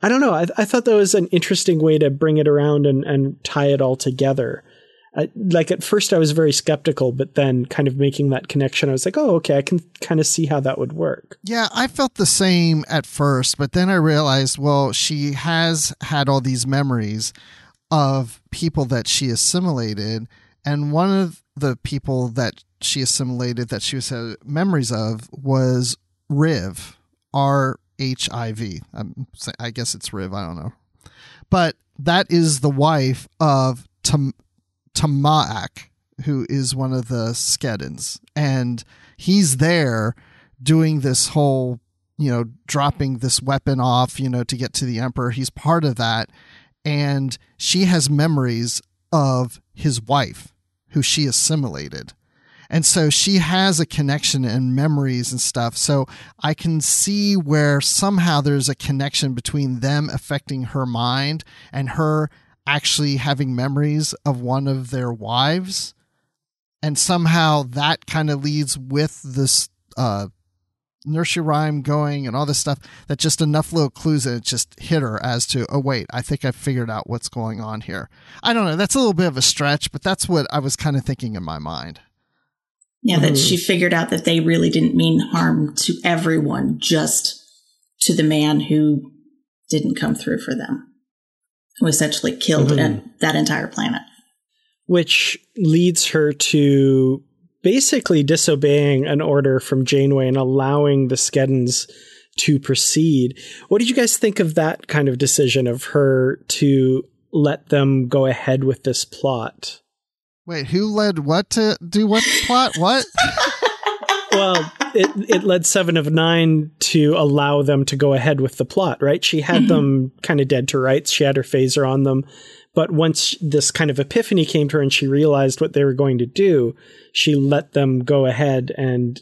I don't know. I, I thought that was an interesting way to bring it around and, and tie it all together. I, like at first I was very skeptical, but then kind of making that connection, I was like, oh, okay, I can kind of see how that would work. Yeah, I felt the same at first, but then I realized, well, she has had all these memories of people that she assimilated, and one of the people that she assimilated that she was had memories of was Riv, R H I V. I guess it's Riv. I don't know, but that is the wife of Tam- Tamaak, who is one of the Skedans, and he's there doing this whole, you know, dropping this weapon off, you know, to get to the Emperor. He's part of that, and she has memories of his wife, who she assimilated. And so she has a connection and memories and stuff. So I can see where somehow there's a connection between them affecting her mind and her actually having memories of one of their wives. And somehow that kind of leads with this uh, nursery rhyme going and all this stuff that just enough little clues and it just hit her as to, oh, wait, I think I figured out what's going on here. I don't know. That's a little bit of a stretch, but that's what I was kind of thinking in my mind. Yeah, mm-hmm. that she figured out that they really didn't mean harm to everyone, just to the man who didn't come through for them, who essentially killed mm-hmm. that entire planet. Which leads her to basically disobeying an order from Janeway and allowing the Skedans to proceed. What did you guys think of that kind of decision of her to let them go ahead with this plot? Wait, who led what to do what plot? What? well, it, it led Seven of Nine to allow them to go ahead with the plot, right? She had mm-hmm. them kind of dead to rights. She had her phaser on them. But once this kind of epiphany came to her and she realized what they were going to do, she let them go ahead and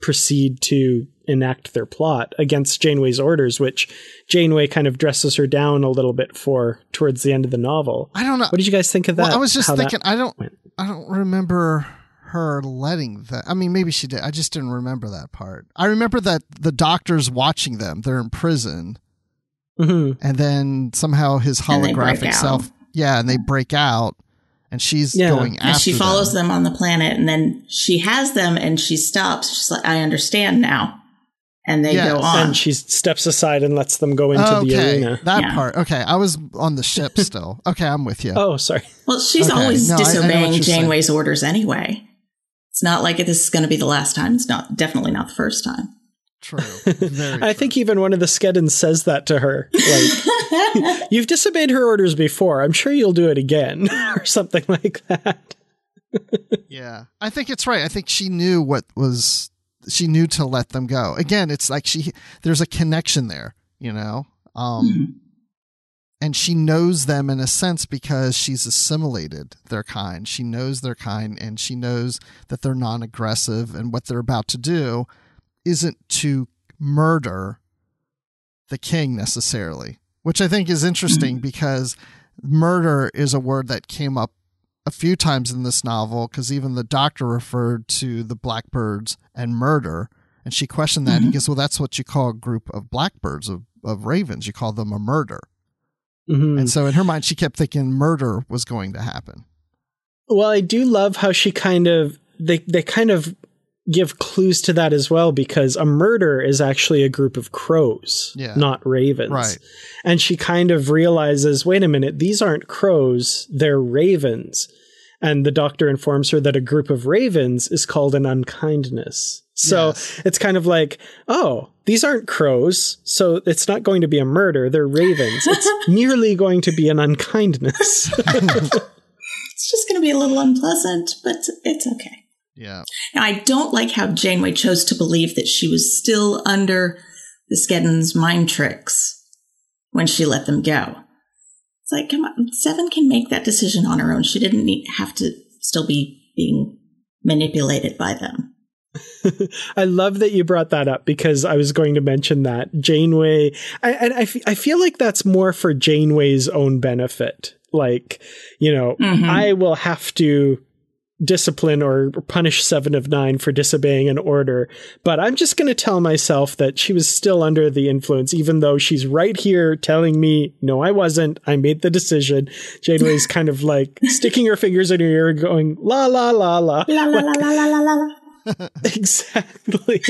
proceed to enact their plot against Janeway's orders, which Janeway kind of dresses her down a little bit for towards the end of the novel. I don't know. What did you guys think of that? Well, I was just thinking. I don't. Went? I don't remember her letting that. I mean, maybe she did. I just didn't remember that part. I remember that the doctor's watching them. They're in prison, mm-hmm. and then somehow his holographic self. Yeah, and they break out and she's yeah. going after and she follows them. them on the planet and then she has them and she stops she's like i understand now and they yes. go on. And she steps aside and lets them go into okay, the arena. That yeah. part. Okay, I was on the ship still. okay, I'm with you. Oh, sorry. Well, she's okay. always no, disobeying I, I Janeway's saying. orders anyway. It's not like this is going to be the last time. It's not definitely not the first time. True. Very I think even one of the Skedans says that to her. Like, you've disobeyed her orders before. I'm sure you'll do it again, or something like that. yeah, I think it's right. I think she knew what was she knew to let them go. Again, it's like she there's a connection there, you know. Um mm-hmm. And she knows them in a sense because she's assimilated their kind. She knows their kind and she knows that they're non-aggressive and what they're about to do isn't to murder the king necessarily, which I think is interesting because murder is a word that came up a few times in this novel because even the doctor referred to the blackbirds and murder. And she questioned that. Mm-hmm. He goes, Well, that's what you call a group of blackbirds, of, of ravens. You call them a murder. Mm-hmm. And so in her mind, she kept thinking murder was going to happen. Well, I do love how she kind of, they, they kind of give clues to that as well because a murder is actually a group of crows, yeah. not ravens. Right. And she kind of realizes, wait a minute, these aren't crows, they're ravens. And the doctor informs her that a group of ravens is called an unkindness. So yes. it's kind of like, oh, these aren't crows, so it's not going to be a murder. They're ravens. It's merely going to be an unkindness. it's just going to be a little unpleasant, but it's okay. Yeah. Now, I don't like how Janeway chose to believe that she was still under the Skedans' mind tricks when she let them go. It's like, come on, Seven can make that decision on her own. She didn't need, have to still be being manipulated by them. I love that you brought that up because I was going to mention that Janeway, I, and I, f- I feel like that's more for Janeway's own benefit. Like, you know, mm-hmm. I will have to discipline or punish Seven of Nine for disobeying an order, but I'm just going to tell myself that she was still under the influence, even though she's right here telling me, no, I wasn't. I made the decision. Janeway's kind of like sticking her fingers in her ear, going, la, la, la, la. La la la la la la la. la. exactly.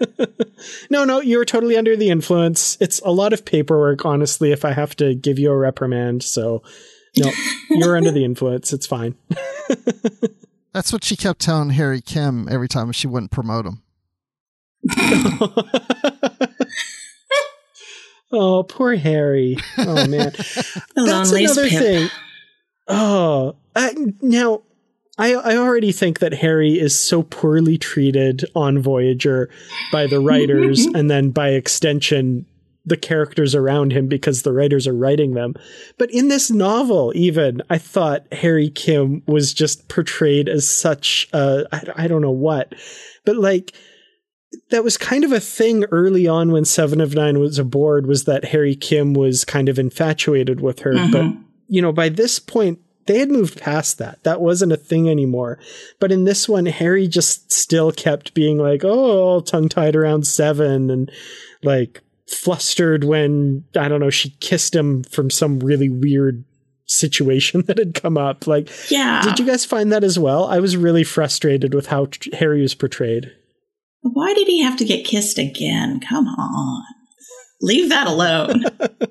no, no, you're totally under the influence. It's a lot of paperwork, honestly, if I have to give you a reprimand. So, no, you're under the influence. It's fine. That's what she kept telling Harry Kim every time she wouldn't promote him. oh, poor Harry. Oh man, The that's another pimp. thing. Oh, I, now I I already think that Harry is so poorly treated on Voyager by the writers, and then by extension the characters around him because the writers are writing them. But in this novel, even I thought Harry Kim was just portrayed as such a I, I don't know what, but like that was kind of a thing early on when Seven of Nine was aboard was that Harry Kim was kind of infatuated with her. But, mm-hmm. you know, by this point, they had moved past that. That wasn't a thing anymore. But in this one, Harry just still kept being like, oh, tongue tied around Seven and like flustered when, I don't know, she kissed him from some really weird situation that had come up. Like, Yeah. did you guys find that as well? I was really frustrated with how Harry was portrayed. Why did he have to get kissed again? Come on. Leave that alone.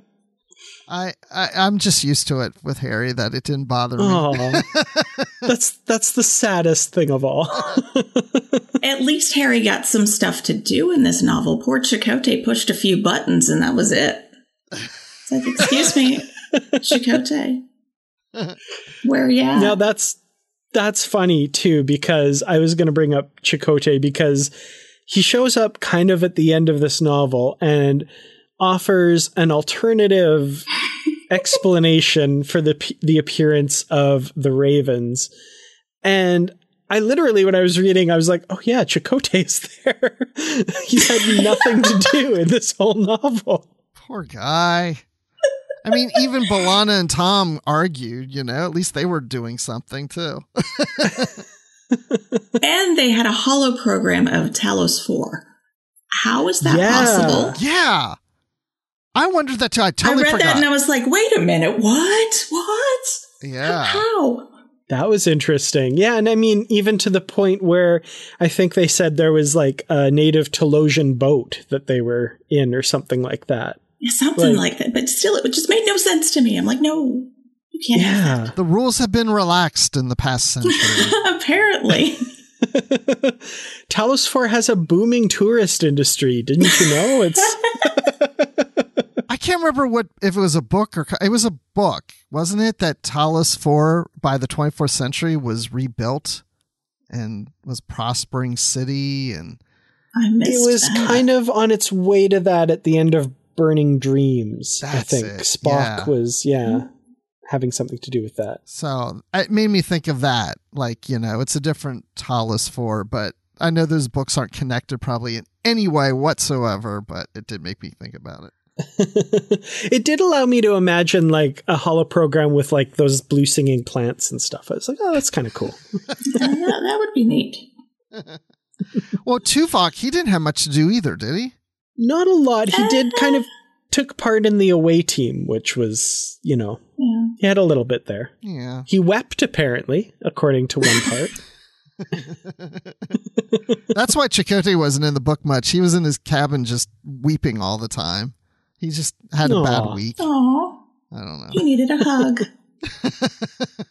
I, I I'm just used to it with Harry that it didn't bother me. Oh, that's that's the saddest thing of all. At least Harry got some stuff to do in this novel. Poor Chakotay pushed a few buttons and that was it. It's like, excuse me, Chakotay. Where are you at? now that's that's funny too because I was going to bring up Chakotay because he shows up kind of at the end of this novel and offers an alternative explanation for the the appearance of the ravens and I literally, when I was reading, I was like, "Oh yeah, Chakotay's there. He's had nothing to do in this whole novel." Poor guy. I mean, even B'Elanna and Tom argued, you know, at least they were doing something too. and they had a holo program of Talos 4. How is that Yeah. possible? yeah. I wondered that too. I totally I read forgot. that and I was like, wait a minute, what? What? yeah. How? That was interesting. Yeah, and I mean, even to the point where I think they said there was like a native Talosian boat that they were in or something like that. Yeah, Something Right. like that. But still, it just made no sense to me. I'm like, no, you can't have Yeah. The rules have been relaxed in the past century. Apparently. Talos 4 has a booming tourist industry. Didn't you know? It's I can't remember what if it was a book or it was a book, wasn't it? That Talos Four by the 24th century was rebuilt and was prospering city, and I it was that. kind of on its way to that at the end of Burning Dreams. I think it, Spock yeah. was yeah, hmm. having something to do with that. so it made me think of that. Like you know, it's a different Talos Four, but I know those books aren't connected probably in any way whatsoever. But it did make me think about it. it did allow me to imagine like a holo program with like those blue singing plants and stuff. I was like, oh, that's kind of cool. Yeah, that, that would be neat. Well, Tuvok, he didn't have much to do either, did he? Not a lot. He did uh, kind of took part in the away team, which was, you know, Yeah. he had a little bit there. Yeah. He wept apparently, according to one part. That's why Chakotay wasn't in the book much. He was in his cabin just weeping all the time. He just had a bad week. Oh, I don't know. he needed a hug.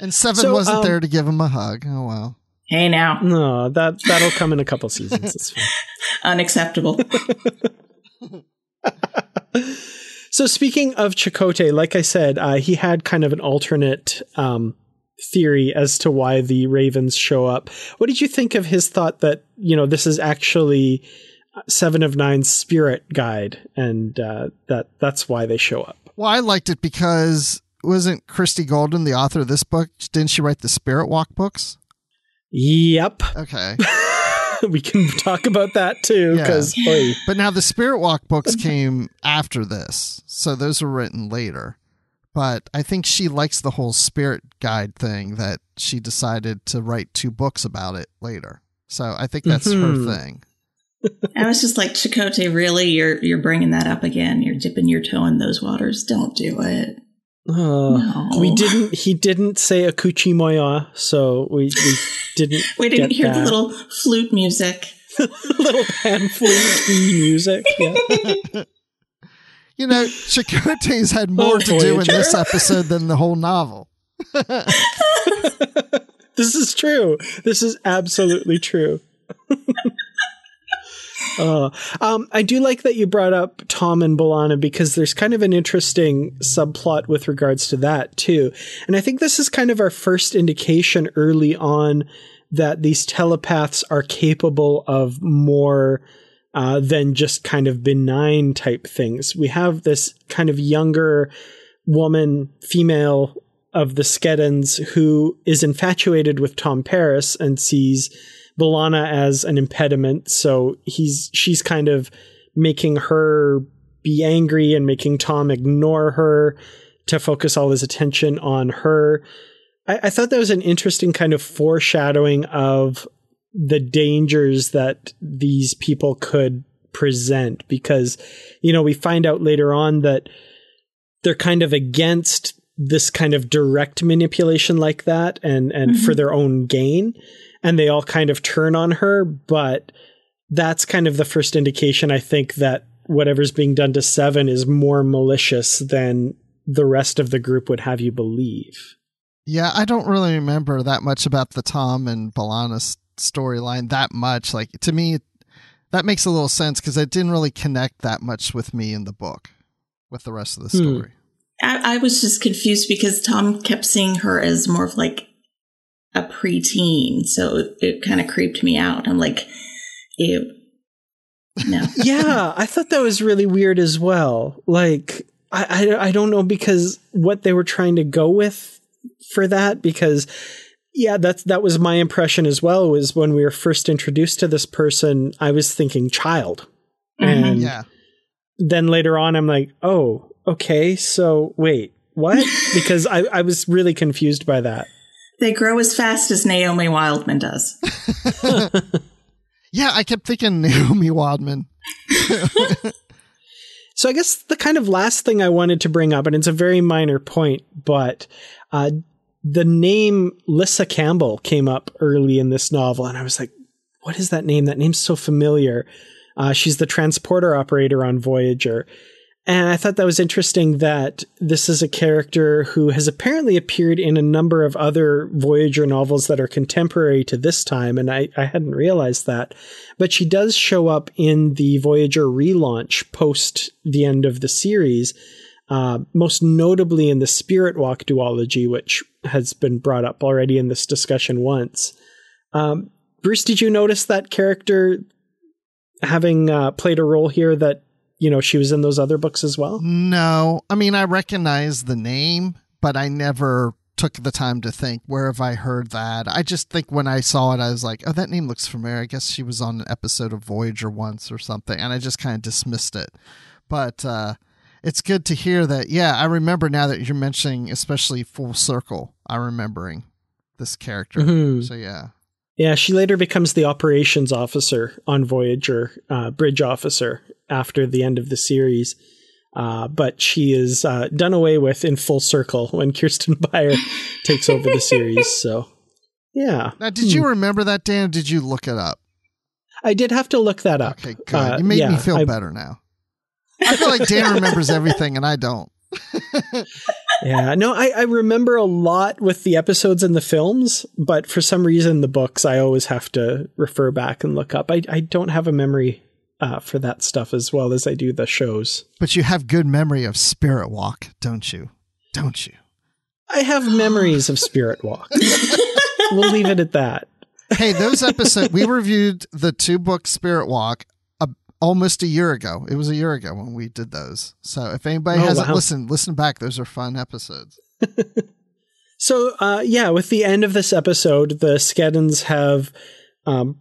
And Seven So, wasn't um, there to give him a hug. Oh wow. hey now, no, that that'll come in a couple seasons. It's fine. unacceptable. So speaking of Chakotay, like I said, uh, he had kind of an alternate um, theory as to why the Ravens show up. What did you think of his thought that you know this is actually Seven of nine spirit guide, and uh, that that's why they show up? Well, I liked it because wasn't Christie Golden the author of this book? Didn't she write the Spirit Walk books? Yep, Okay. we can talk about that too Yeah. because But now the Spirit Walk books came after this. So those were written later. But I think she likes the whole spirit guide thing that she decided to write two books about it later. So I think that's Mhm. her thing. I was just like, Chakotay, really? You're you're bringing that up again. You're dipping your toe in those waters. Don't do it. Oh, No. we didn't. He didn't say Akoochimoya, so we, we didn't. We didn't get hear the little flute music. little pan flute music. Yeah. You know, Chakotay's had more Oh, to do in this episode than the whole novel. this is true. This is absolutely true. Uh, um, I do like that you brought up Tom and B'Elanna because there's kind of an interesting subplot with regards to that too. And I think this is kind of our first indication early on that these telepaths are capable of more uh, than just kind of benign type things. We have this kind of younger woman, female of the Skedans who is infatuated with Tom Paris and sees B'Elanna as an impediment. So he's she's kind of making her be angry and making Tom ignore her to focus all his attention on her. I, I thought that was an interesting kind of foreshadowing of the dangers that these people could present because, you know, we find out later on that they're kind of against this kind of direct manipulation like that and and for mm-hmm. their own gain and they all kind of turn on her but that's kind of the first indication i think that whatever's being done to seven is more malicious than the rest of the group would have you believe Yeah, I don't really remember that much about the Tom and B'Elanna s- storyline that much. Like to me, that makes a little sense because it didn't really connect that much with me in the book, with the rest of the Hmm. story. I, I was just confused because Tom kept seeing her as more of like a preteen, so it, it kind of creeped me out. I'm like, ew. No. yeah, I thought that was really weird as well. Like, I, I, I don't know because what they were trying to go with for that. Because, yeah, that's that was my impression as well. Was when we were first introduced to this person, I was thinking child, Mhm. and Yeah, then later on, I'm like, oh, okay, so wait, what? because I, I was really confused by that. They grow as fast as Naomi Wildman does. yeah. I kept thinking Naomi Wildman. So I guess the kind of last thing I wanted to bring up, and it's a very minor point, but uh, the name Lyssa Campbell came up early in this novel, and I was like, "What is that name? That name's so familiar." Uh, she's the transporter operator on Voyager, and I thought that was interesting that this is a character who has apparently appeared in a number of other Voyager novels that are contemporary to this time, and I, I hadn't realized that. But she does show up in the Voyager relaunch post the end of the series, uh, most notably in the Spirit Walk duology, which has been brought up already in this discussion once. Um, Bruce, did you notice that character having uh, played a role here that you know she was in those other books as well? No, I mean I recognize the name, but I never took the time to think where have I heard that. I just think when I saw it, I was like, oh, that name looks familiar. I guess she was on an episode of Voyager once or something, and I just kind of dismissed it. But uh, it's good to hear that. Yeah, I remember now that you're mentioning, especially Full Circle. I'm remembering this character. Mhm. So yeah, Yeah, she later becomes the operations officer on Voyager, uh, bridge officer after the end of the series. Uh, but she is uh, done away with in full circle when Kirsten Beyer takes over the series. So, yeah. now did you remember that, Dan? Did you look it up? I did have to look that up. Okay, good. Uh, you made yeah, me feel I- better now. I feel like Dan remembers everything and I don't. Yeah, no, I, I remember a lot with the episodes and the films, but for some reason, the books I always have to refer back and look up. I, I don't have a memory uh, for that stuff as well as I do the shows. But you have good memory of Spirit Walk, don't you? Don't you? I have memories of Spirit Walk. we'll leave it at that. Hey, those episodes we reviewed the two book Spirit Walk almost a year ago. It was a year ago when we did those. So if anybody Oh, hasn't wow. listened, listen back. Those are fun episodes. So, uh, yeah, with the end of this episode, the Skedans have um,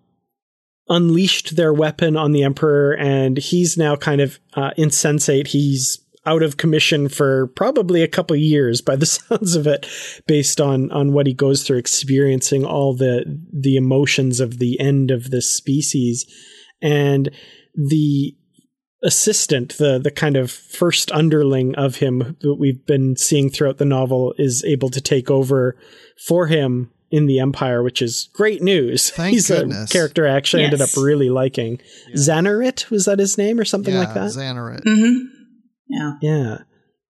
unleashed their weapon on the Emperor, and he's now kind of uh, insensate. He's out of commission for probably a couple years by the sounds of it based on on what he goes through experiencing all the the emotions of the end of this species and the assistant the the kind of first underling of him that we've been seeing throughout the novel is able to take over for him in the Empire, which is great news. Thank He's goodness. a character I actually ended up really liking. Xanarit, was that his name or something yeah, like that? Xanarit. hmm Yeah. yeah.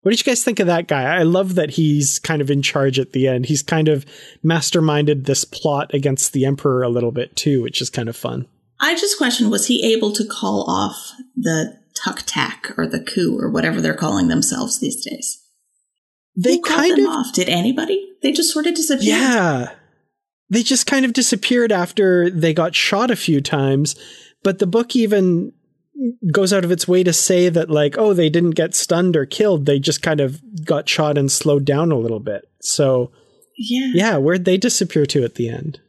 What did you guys think of that guy? I love that he's kind of in charge at the end. He's kind of masterminded this plot against the Emperor a little bit too, which is kind of fun. I just questioned was he able to call off the tuck tack or the coup or whatever they're calling themselves these days? They Who kind them of off? Did anybody? They just sort of disappeared. Yeah. They just kind of disappeared after they got shot a few times, but the book even goes out of its way to say that like, oh, they didn't get stunned or killed, they just kind of got shot and slowed down a little bit. So, Yeah. yeah, where'd they disappear to at the end?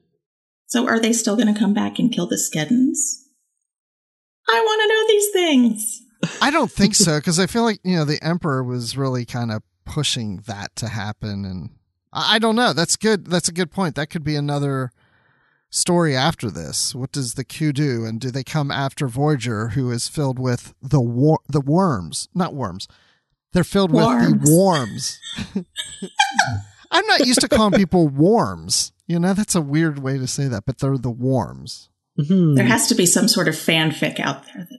So are they still going to come back and kill the Skedans? I want to know these things. I don't think so because I feel like you know the Emperor was really kind of pushing that to happen, and I, I don't know. That's good. That's a good point. That could be another story after this. What does the Q do, and do they come after Voyager, who is filled with the war the worms, not worms? They're filled with the worms. I'm not used to calling people worms. You know, that's a weird way to say that, but they're the worms. Mhm. There has to be some sort of fanfic out there that can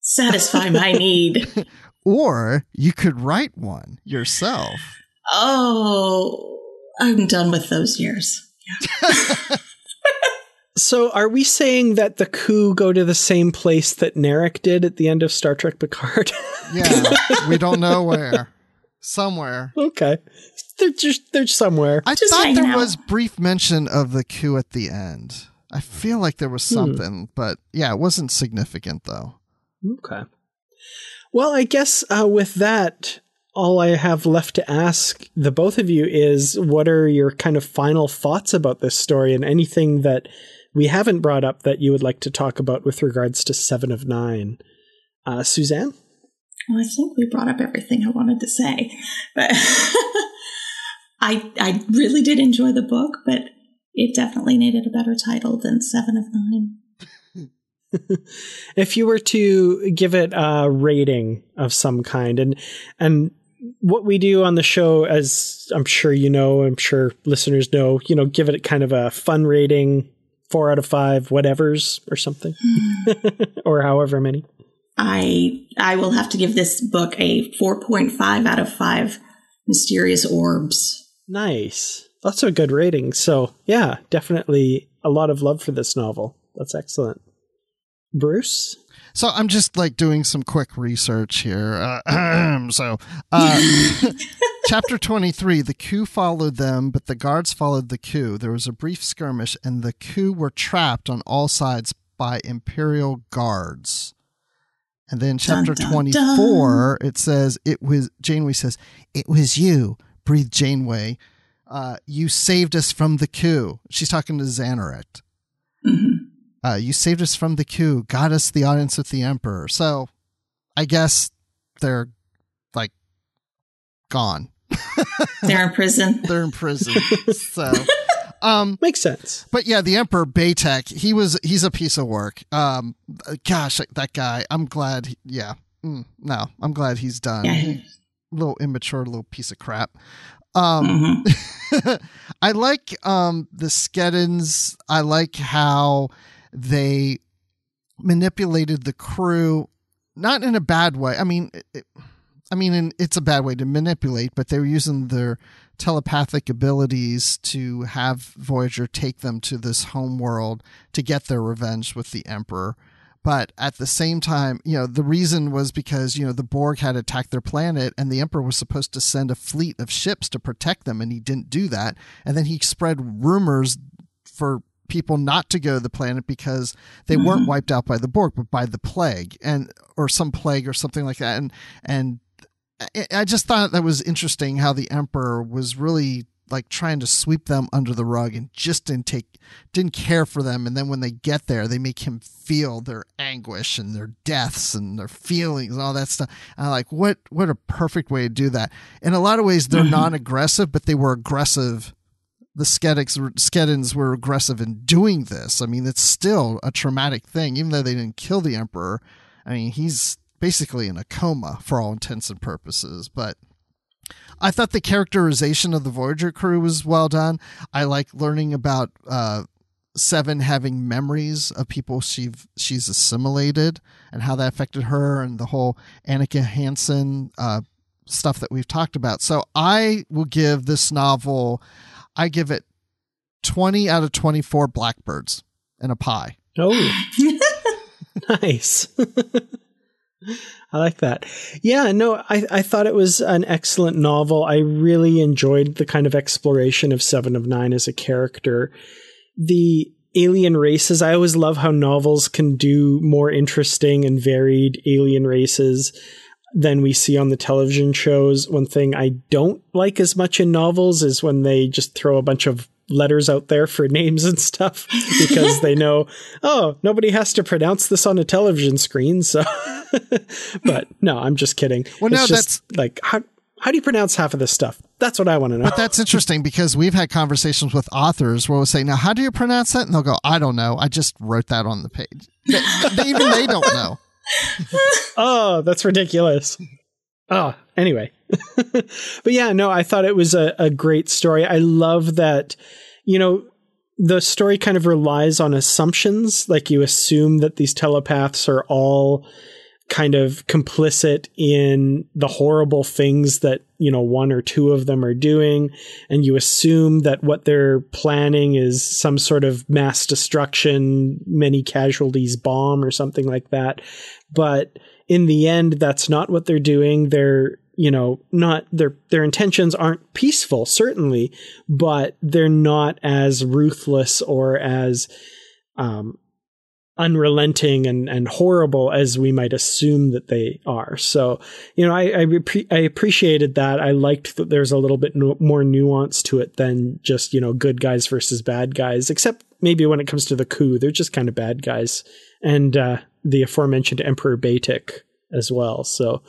satisfy my need. Or you could write one yourself. Oh, I'm done with those years. So, are we saying that the coup go to the same place that Narek did at the end of Star Trek Picard? Yeah, we don't know where. Somewhere. okay, they're just they're somewhere. I Just thought there out. was brief mention of the coup at the end. I feel like there was something, but yeah, it wasn't significant though. Okay. Well, I guess uh, with that, all I have left to ask the both of you is what are your kind of final thoughts about this story and anything that we haven't brought up that you would like to talk about with regards to Seven of Nine? Uh, Suzanne? Well, I think we brought up everything I wanted to say, but I I really did enjoy the book, but it definitely needed a better title than Seven of Nine. if you were to give it a rating of some kind and and what we do on the show as i'm sure you know i'm sure listeners know you know give it kind of a fun rating four out of five whatevers or something hmm. or however many I I will have to give this book a 4.5 out of 5 mysterious orbs. Nice Lots of good ratings. so yeah definitely a lot of love for this novel that's excellent bruce So I'm just like doing some quick research here. Uh, so, uh, chapter 23 the coup followed them, but the guards followed the coup. There was a brief skirmish, and the coup were trapped on all sides by Imperial guards. And then chapter Dun, dun, 24, it says, it was, Janeway says, it was you, breathed Janeway. Uh, you saved us from the coup. She's talking to Xanarit hmm uh, you saved us from the coup, got us the audience with the emperor. So, I guess they're like gone. They're in prison. They're in prison. so, um, makes sense but yeah, the emperor Beytek, he was he's a piece of work. Um, gosh, that guy. I'm glad. He, yeah, mm, no, I'm glad he's done. Yeah. He- little immature, little piece of crap. Um, hmm I like um the Skedans. I like how they manipulated the crew, not in a bad way. I mean, it, I mean, in, it's a bad way to manipulate, but they were using their telepathic abilities to have Voyager take them to this home world to get their revenge with the Emperor. But at the same time, you know, the reason was because, you know, the Borg had attacked their planet and the Emperor was supposed to send a fleet of ships to protect them, and he didn't do that. And then he spread rumors for people not to go to the planet because they mm-hmm. weren't wiped out by the Borg, but by the plague and or some plague or something like that. And and I- I just thought that was interesting how the Emperor was really like trying to sweep them under the rug and just didn't take didn't care for them and then when they get there they make him feel their anguish and their deaths and their feelings and all that stuff and I'm like what what a perfect way to do that in a lot of ways they're mm-hmm. non-aggressive but they were aggressive the Skedics, Skedans were aggressive in doing this. I mean, it's still a traumatic thing, even though they didn't kill the Emperor. I mean, he's basically in a coma for all intents and purposes. But I thought the characterization of the Voyager crew was well done. I like learning about uh, Seven having memories of people she she's assimilated and how that affected her, and the whole Annika Hansen uh, stuff that we've talked about. So I will give this novel, I give it twenty out of twenty four blackbirds and a pie. Oh, nice. I like that. Yeah, no, I, I thought it was an excellent novel. I really enjoyed the kind of exploration of Seven of Nine as a character. The alien races, I always love how novels can do more interesting and varied alien races than we see on the television shows. One thing I don't like as much in novels is when they just throw a bunch of letters out there for names and stuff because they know, oh, nobody has to pronounce this on a television screen. So, but no, I'm just kidding. Well, it's no, just that's like how how do you pronounce half of this stuff? That's what I want to know. But that's interesting because we've had conversations with authors where we'll say, "Now, how do you pronounce that?" And they'll go, "I don't know. I just wrote that on the page." They, they- even they don't know. oh, that's ridiculous. Oh, anyway. but yeah, no, I thought it was a, a great story. I love that, you know, the story kind of relies on assumptions. Like you assume that these telepaths are all kind of complicit in the horrible things that, you know, one or two of them are doing. And you assume that what they're planning is some sort of mass destruction, many casualties bomb or something like that. But in the end, that's not what they're doing. They're, you know, not their their intentions aren't peaceful, certainly, but they're not as ruthless or as um, unrelenting and, and horrible as we might assume that they are. So, you know, I I, repre- I appreciated that. I liked that there's a little bit no- more nuance to it than just you know good guys versus bad guys. Except maybe when it comes to the coup, they're just kind of bad guys, and uh, the aforementioned Emperor Beytek as well. So,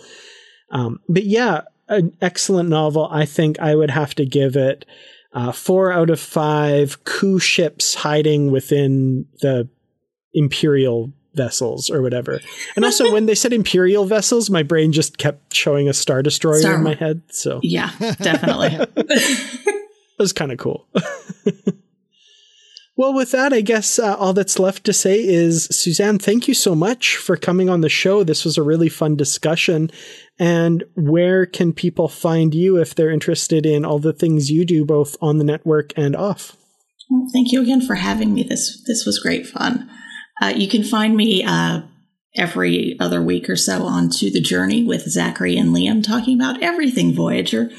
um, but yeah, an excellent novel. I think I would have to give it. Uh, four out of five coup ships hiding within the imperial vessels or whatever. And also when they said imperial vessels, my brain just kept showing a star destroyer Star- in my head. So Yeah, definitely. it was kind of cool. well, with that, I guess uh, all that's left to say is Suzanne, thank you so much for coming on the show. This was a really fun discussion. And where can people find you if they're interested in all the things you do, both on the network and off? Well, thank you again for having me. This this was great fun. Uh, you can find me uh, every other week or so on To the Journey with Zachary and Liam talking about everything Voyager,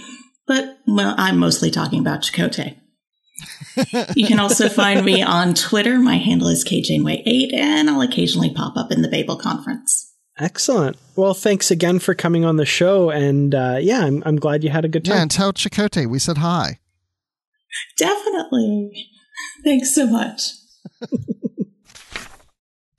but well, I'm mostly talking about Chakotay. you can also find me on Twitter. My handle is KJaneway8, and I'll occasionally pop up in the Babel conference. Excellent. Well, thanks again for coming on the show. And uh, yeah, I'm, I'm glad you had a good time. Yeah, and tell Chakotay we said hi. Definitely. Thanks so much.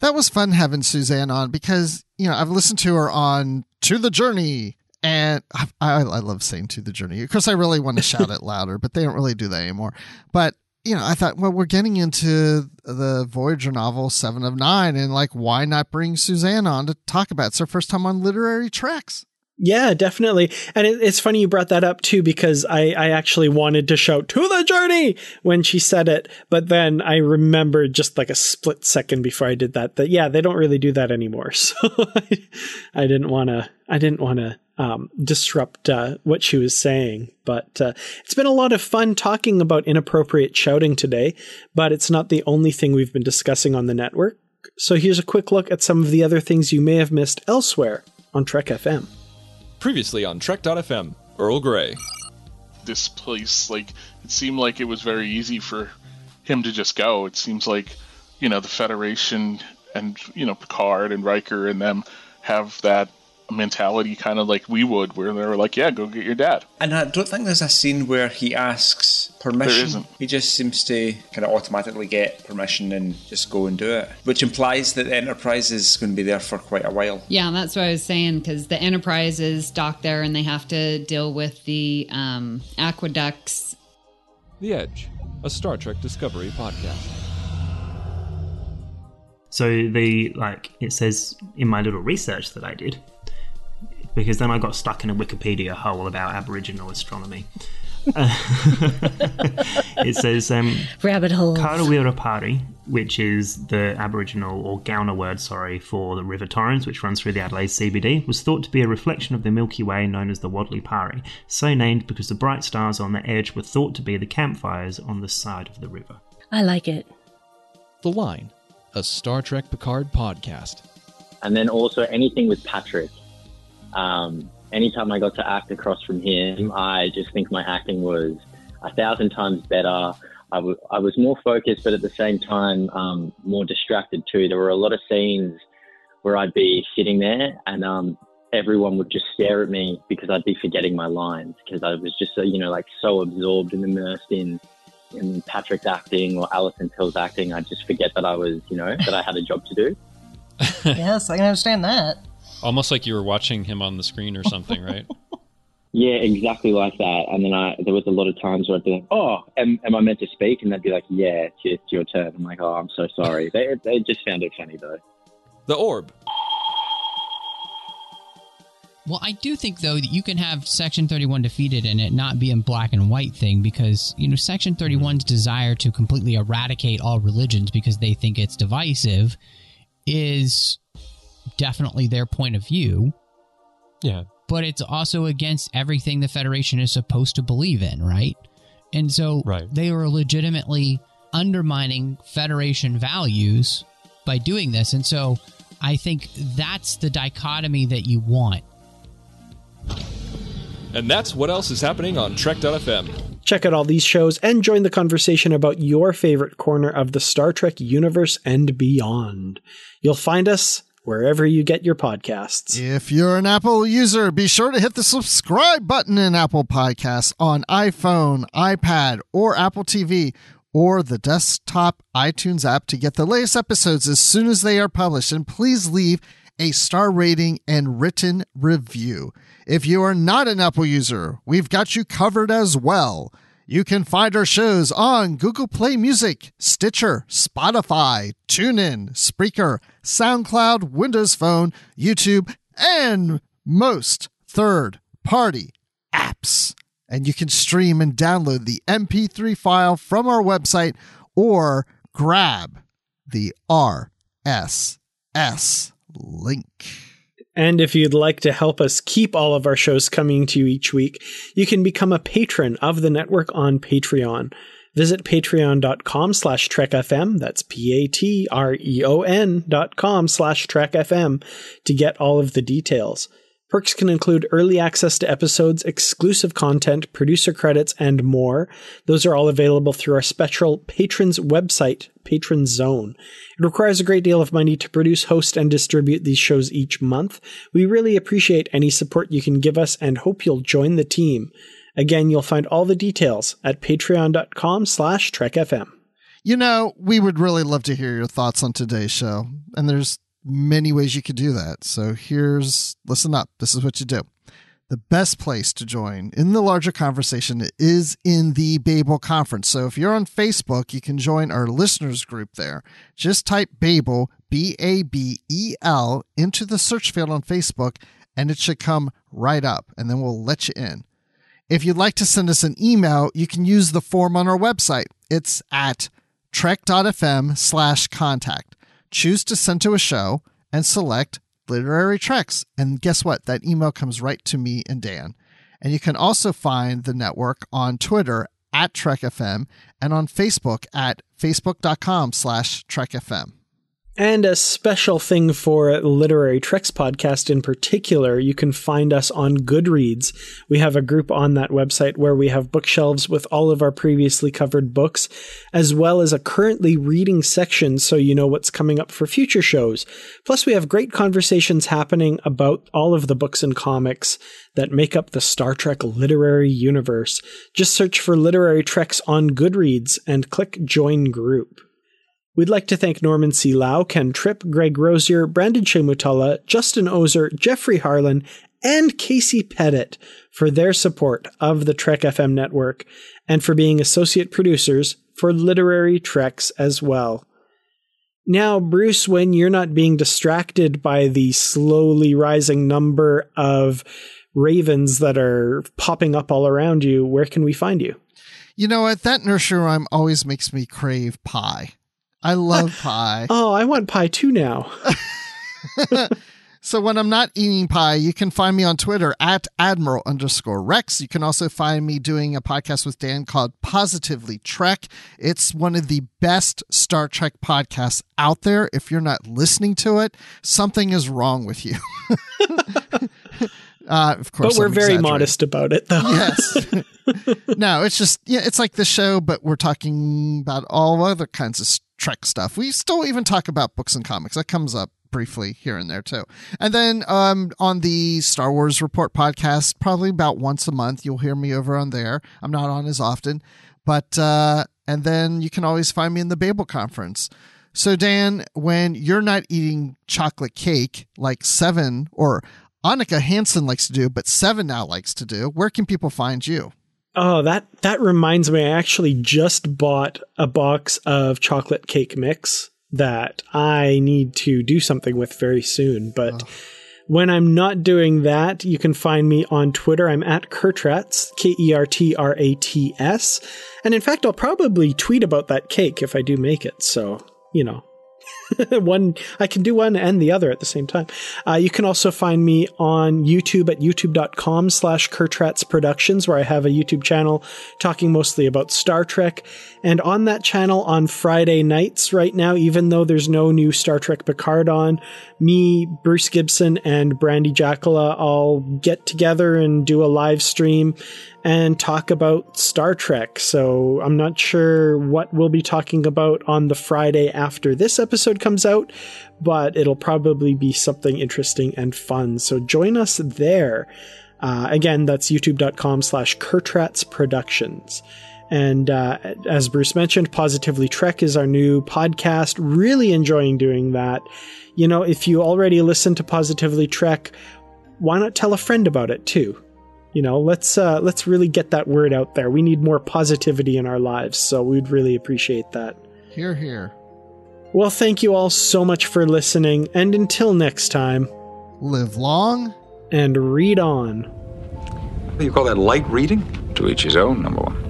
That was fun having Suzanne on because you know I've listened to her on To the Journey, and I, I, I love saying To the Journey. Of course, I really want to shout it louder, but they don't really do that anymore. But you know, I thought, well, we're getting into the Voyager novel Seven of Nine, and like, why not bring Suzanne on to talk about it? It's her first time on Literary Treks. Yeah, definitely. And it, it's funny you brought that up too, because I, I actually wanted to shout to the journey when she said it. But then I remembered just like a split second before I did that, that yeah, they don't really do that anymore. So I, didn't want to, I didn't want to um, disrupt uh, what she was saying. But uh, it's been a lot of fun talking about inappropriate shouting today, but it's not the only thing we've been discussing on the network. So here's a quick look at some of the other things you may have missed elsewhere on Trek FM. Previously on Trek.fm, Earl Grey. this place like it seemed like it was very easy for him to just go it seems like you know the federation and you know picard and riker and them have that mentality kind of like we would where they're like yeah go get your dad And I don't think there's a scene where he asks permission. isn't. He just seems to kind of automatically get permission and just go and do it, which implies that the Enterprise is going to be there for quite a while. Yeah, that's what I was saying because the Enterprise is docked there and they have to deal with the um, aqueducts. The Edge, a Star Trek Discovery podcast. So the like it says in my little research that I did, because then I got stuck in a Wikipedia hole about Aboriginal astronomy. it says um, Rabbit hole. Karrawirra Parri, which is the Aboriginal or Kaurna word, sorry, for the River Torrens, which runs through the Adelaide CBD, was thought to be a reflection of the Milky Way known as the Wodliparri, so named because the bright stars on the edge were thought to be the campfires on the side of the river. I like it. The Line, a Star Trek Picard podcast. And then also anything with Patrick. Um, anytime I got to act across from him, I just think my acting was a thousand times better. I, w- I was more focused, but at the same time, um, more distracted too. There were a lot of scenes where I'd be sitting there and um, everyone would just stare at me because I'd be forgetting my lines because I was just, so, you know, like so absorbed and immersed in, in Patrick's acting or Alison Pill's acting. I'd just forget that I was, you know, that I had a job to do. yes, I can understand that. Almost like you were watching him on the screen or something, right? Yeah, exactly like that. And then I, there was a lot of times where I'd be like, "Oh, am, am I meant to speak?" And they'd be like, "Yeah, it's, your- it's your turn." I'm like, "Oh, I'm so sorry." they, they just found it funny though. The Orb. Well, I do think though that you can have Section 31 defeated and it not be a black and white thing because you know Section 31's desire to completely eradicate all religions because they think it's divisive is definitely their point of view. Yeah. But it's also against everything the Federation is supposed to believe in, right? And so Right. they are legitimately undermining Federation values by doing this. And so I think that's the dichotomy that you want. And that's what else is happening on Trek.fm. Check out all these shows and join the conversation about your favorite corner of the Star Trek universe and beyond. You'll find us wherever you get your podcasts. If you're an Apple user, be sure to hit the subscribe button in Apple Podcasts on iPhone, iPad, or Apple TV, or the desktop iTunes app to get the latest episodes as soon as they are published. And please leave a star rating and written review. If you are not an Apple user, we've got you covered as well. You can find our shows on Google Play Music, Stitcher, Spotify, TuneIn, Spreaker, SoundCloud, Windows Phone, YouTube, and most third party apps. And you can stream and download the MP3 file from our website or grab the RSS link. And if you'd like to help us keep all of our shows coming to you each week, you can become a patron of the network on Patreon. Visit patreon.com slash trekfm, that's P-A-T-R-E-O-N dot com slash trekfm to get all of the details. Perks can include early access to episodes, exclusive content, producer credits, and more. Those are all available through our special patrons website, Patron Zone. It requires a great deal of money to produce, host, and distribute these shows each month. We really appreciate any support you can give us and hope you'll join the team. Again, you'll find all the details at patreon.com slash trekfm. You know, we would really love to hear your thoughts on today's show, and there's many ways you could do that. So here's listen up. This is what you do. The best place to join in the larger conversation is in the Babel conference. So if you're on Facebook, you can join our listeners group there. Just type Babel, B A B E L, into the search field on Facebook, and it should come right up, and then we'll let you in. If you'd like to send us an email, you can use the form on our website. It's at trek.fm slash contact. Choose to send to a show and select literary treks. And guess what? That email comes right to me and Dan. And you can also find the network on Twitter at TrekFM and on Facebook at facebook.com slash TrekFM. And a special thing for Literary Treks podcast in particular, you can find us on Goodreads. We have a group on that website where we have bookshelves with all of our previously covered books, as well as a currently reading section so you know what's coming up for future shows. Plus, we have great conversations happening about all of the books and comics that make up the Star Trek literary universe. Just search for Literary Treks on Goodreads and click Join Group. We'd like to thank Norman C. Lau, Ken Tripp, Greg Rosier, Brandon Shemutala, Justin Ozer, Jeffrey Harlan, and Casey Pettit for their support of the Trek FM network and for being associate producers for Literary Treks as well. Now, Bruce, when you're not being distracted by the slowly rising number of ravens that are popping up all around you, where can we find you? You know what? That nursery rhyme always makes me crave pie. I love pie. Oh, I want pie too now. so when I'm not eating pie, you can find me on Twitter at Admiral underscore Rex. You can also find me doing a podcast with Dan called Positively Trek. It's one of the best Star Trek podcasts out there. If you're not listening to it, something is wrong with you. Uh, of course, but we're I'm very modest about it, though. Yes. no, it's just yeah, it's like the show, but we're talking about all other kinds of Trek stuff. We still even talk about books and comics. That comes up briefly here and there too. And then um, on the Star Wars Report podcast, probably about once a month, you'll hear me over on there. I'm not on as often, but uh, and then you can always find me in the Babel conference. So Dan, when you're not eating chocolate cake like Seven or Annika Hansen likes to do, but Seven now likes to do, where can people find you? Oh, that that reminds me. I actually just bought a box of chocolate cake mix that I need to do something with very soon. But oh. when I'm not doing that, you can find me on Twitter. I'm at Kertrats, K E R T R A T S. And in fact, I'll probably tweet about that cake if I do make it. So, you know, one I can do one and the other at the same time. Uh, you can also find me on YouTube at youtube.com slash Kertrats Productions, where I have a YouTube channel talking mostly about Star Trek. And on that channel on Friday nights right now, even though there's no new Star Trek Picard on, me, Bruce Gibson, and Brandy Jackala all get together and do a live stream and talk about Star Trek. So I'm not sure what we'll be talking about on the Friday after this episode comes out, but it'll probably be something interesting and fun. So join us there. Uh, again, that's youtube.com slash Kertrats Productions. And uh, as Bruce mentioned, Positively Trek is our new podcast. Really enjoying doing that. You know, if you already listen to Positively Trek, why not tell a friend about it too? you know let's uh, let's really get that word out there. We need more positivity in our lives so we'd really appreciate that. Here here well thank you all so much for listening and until next time. Live long and read on. You call that light reading? To each his own number one.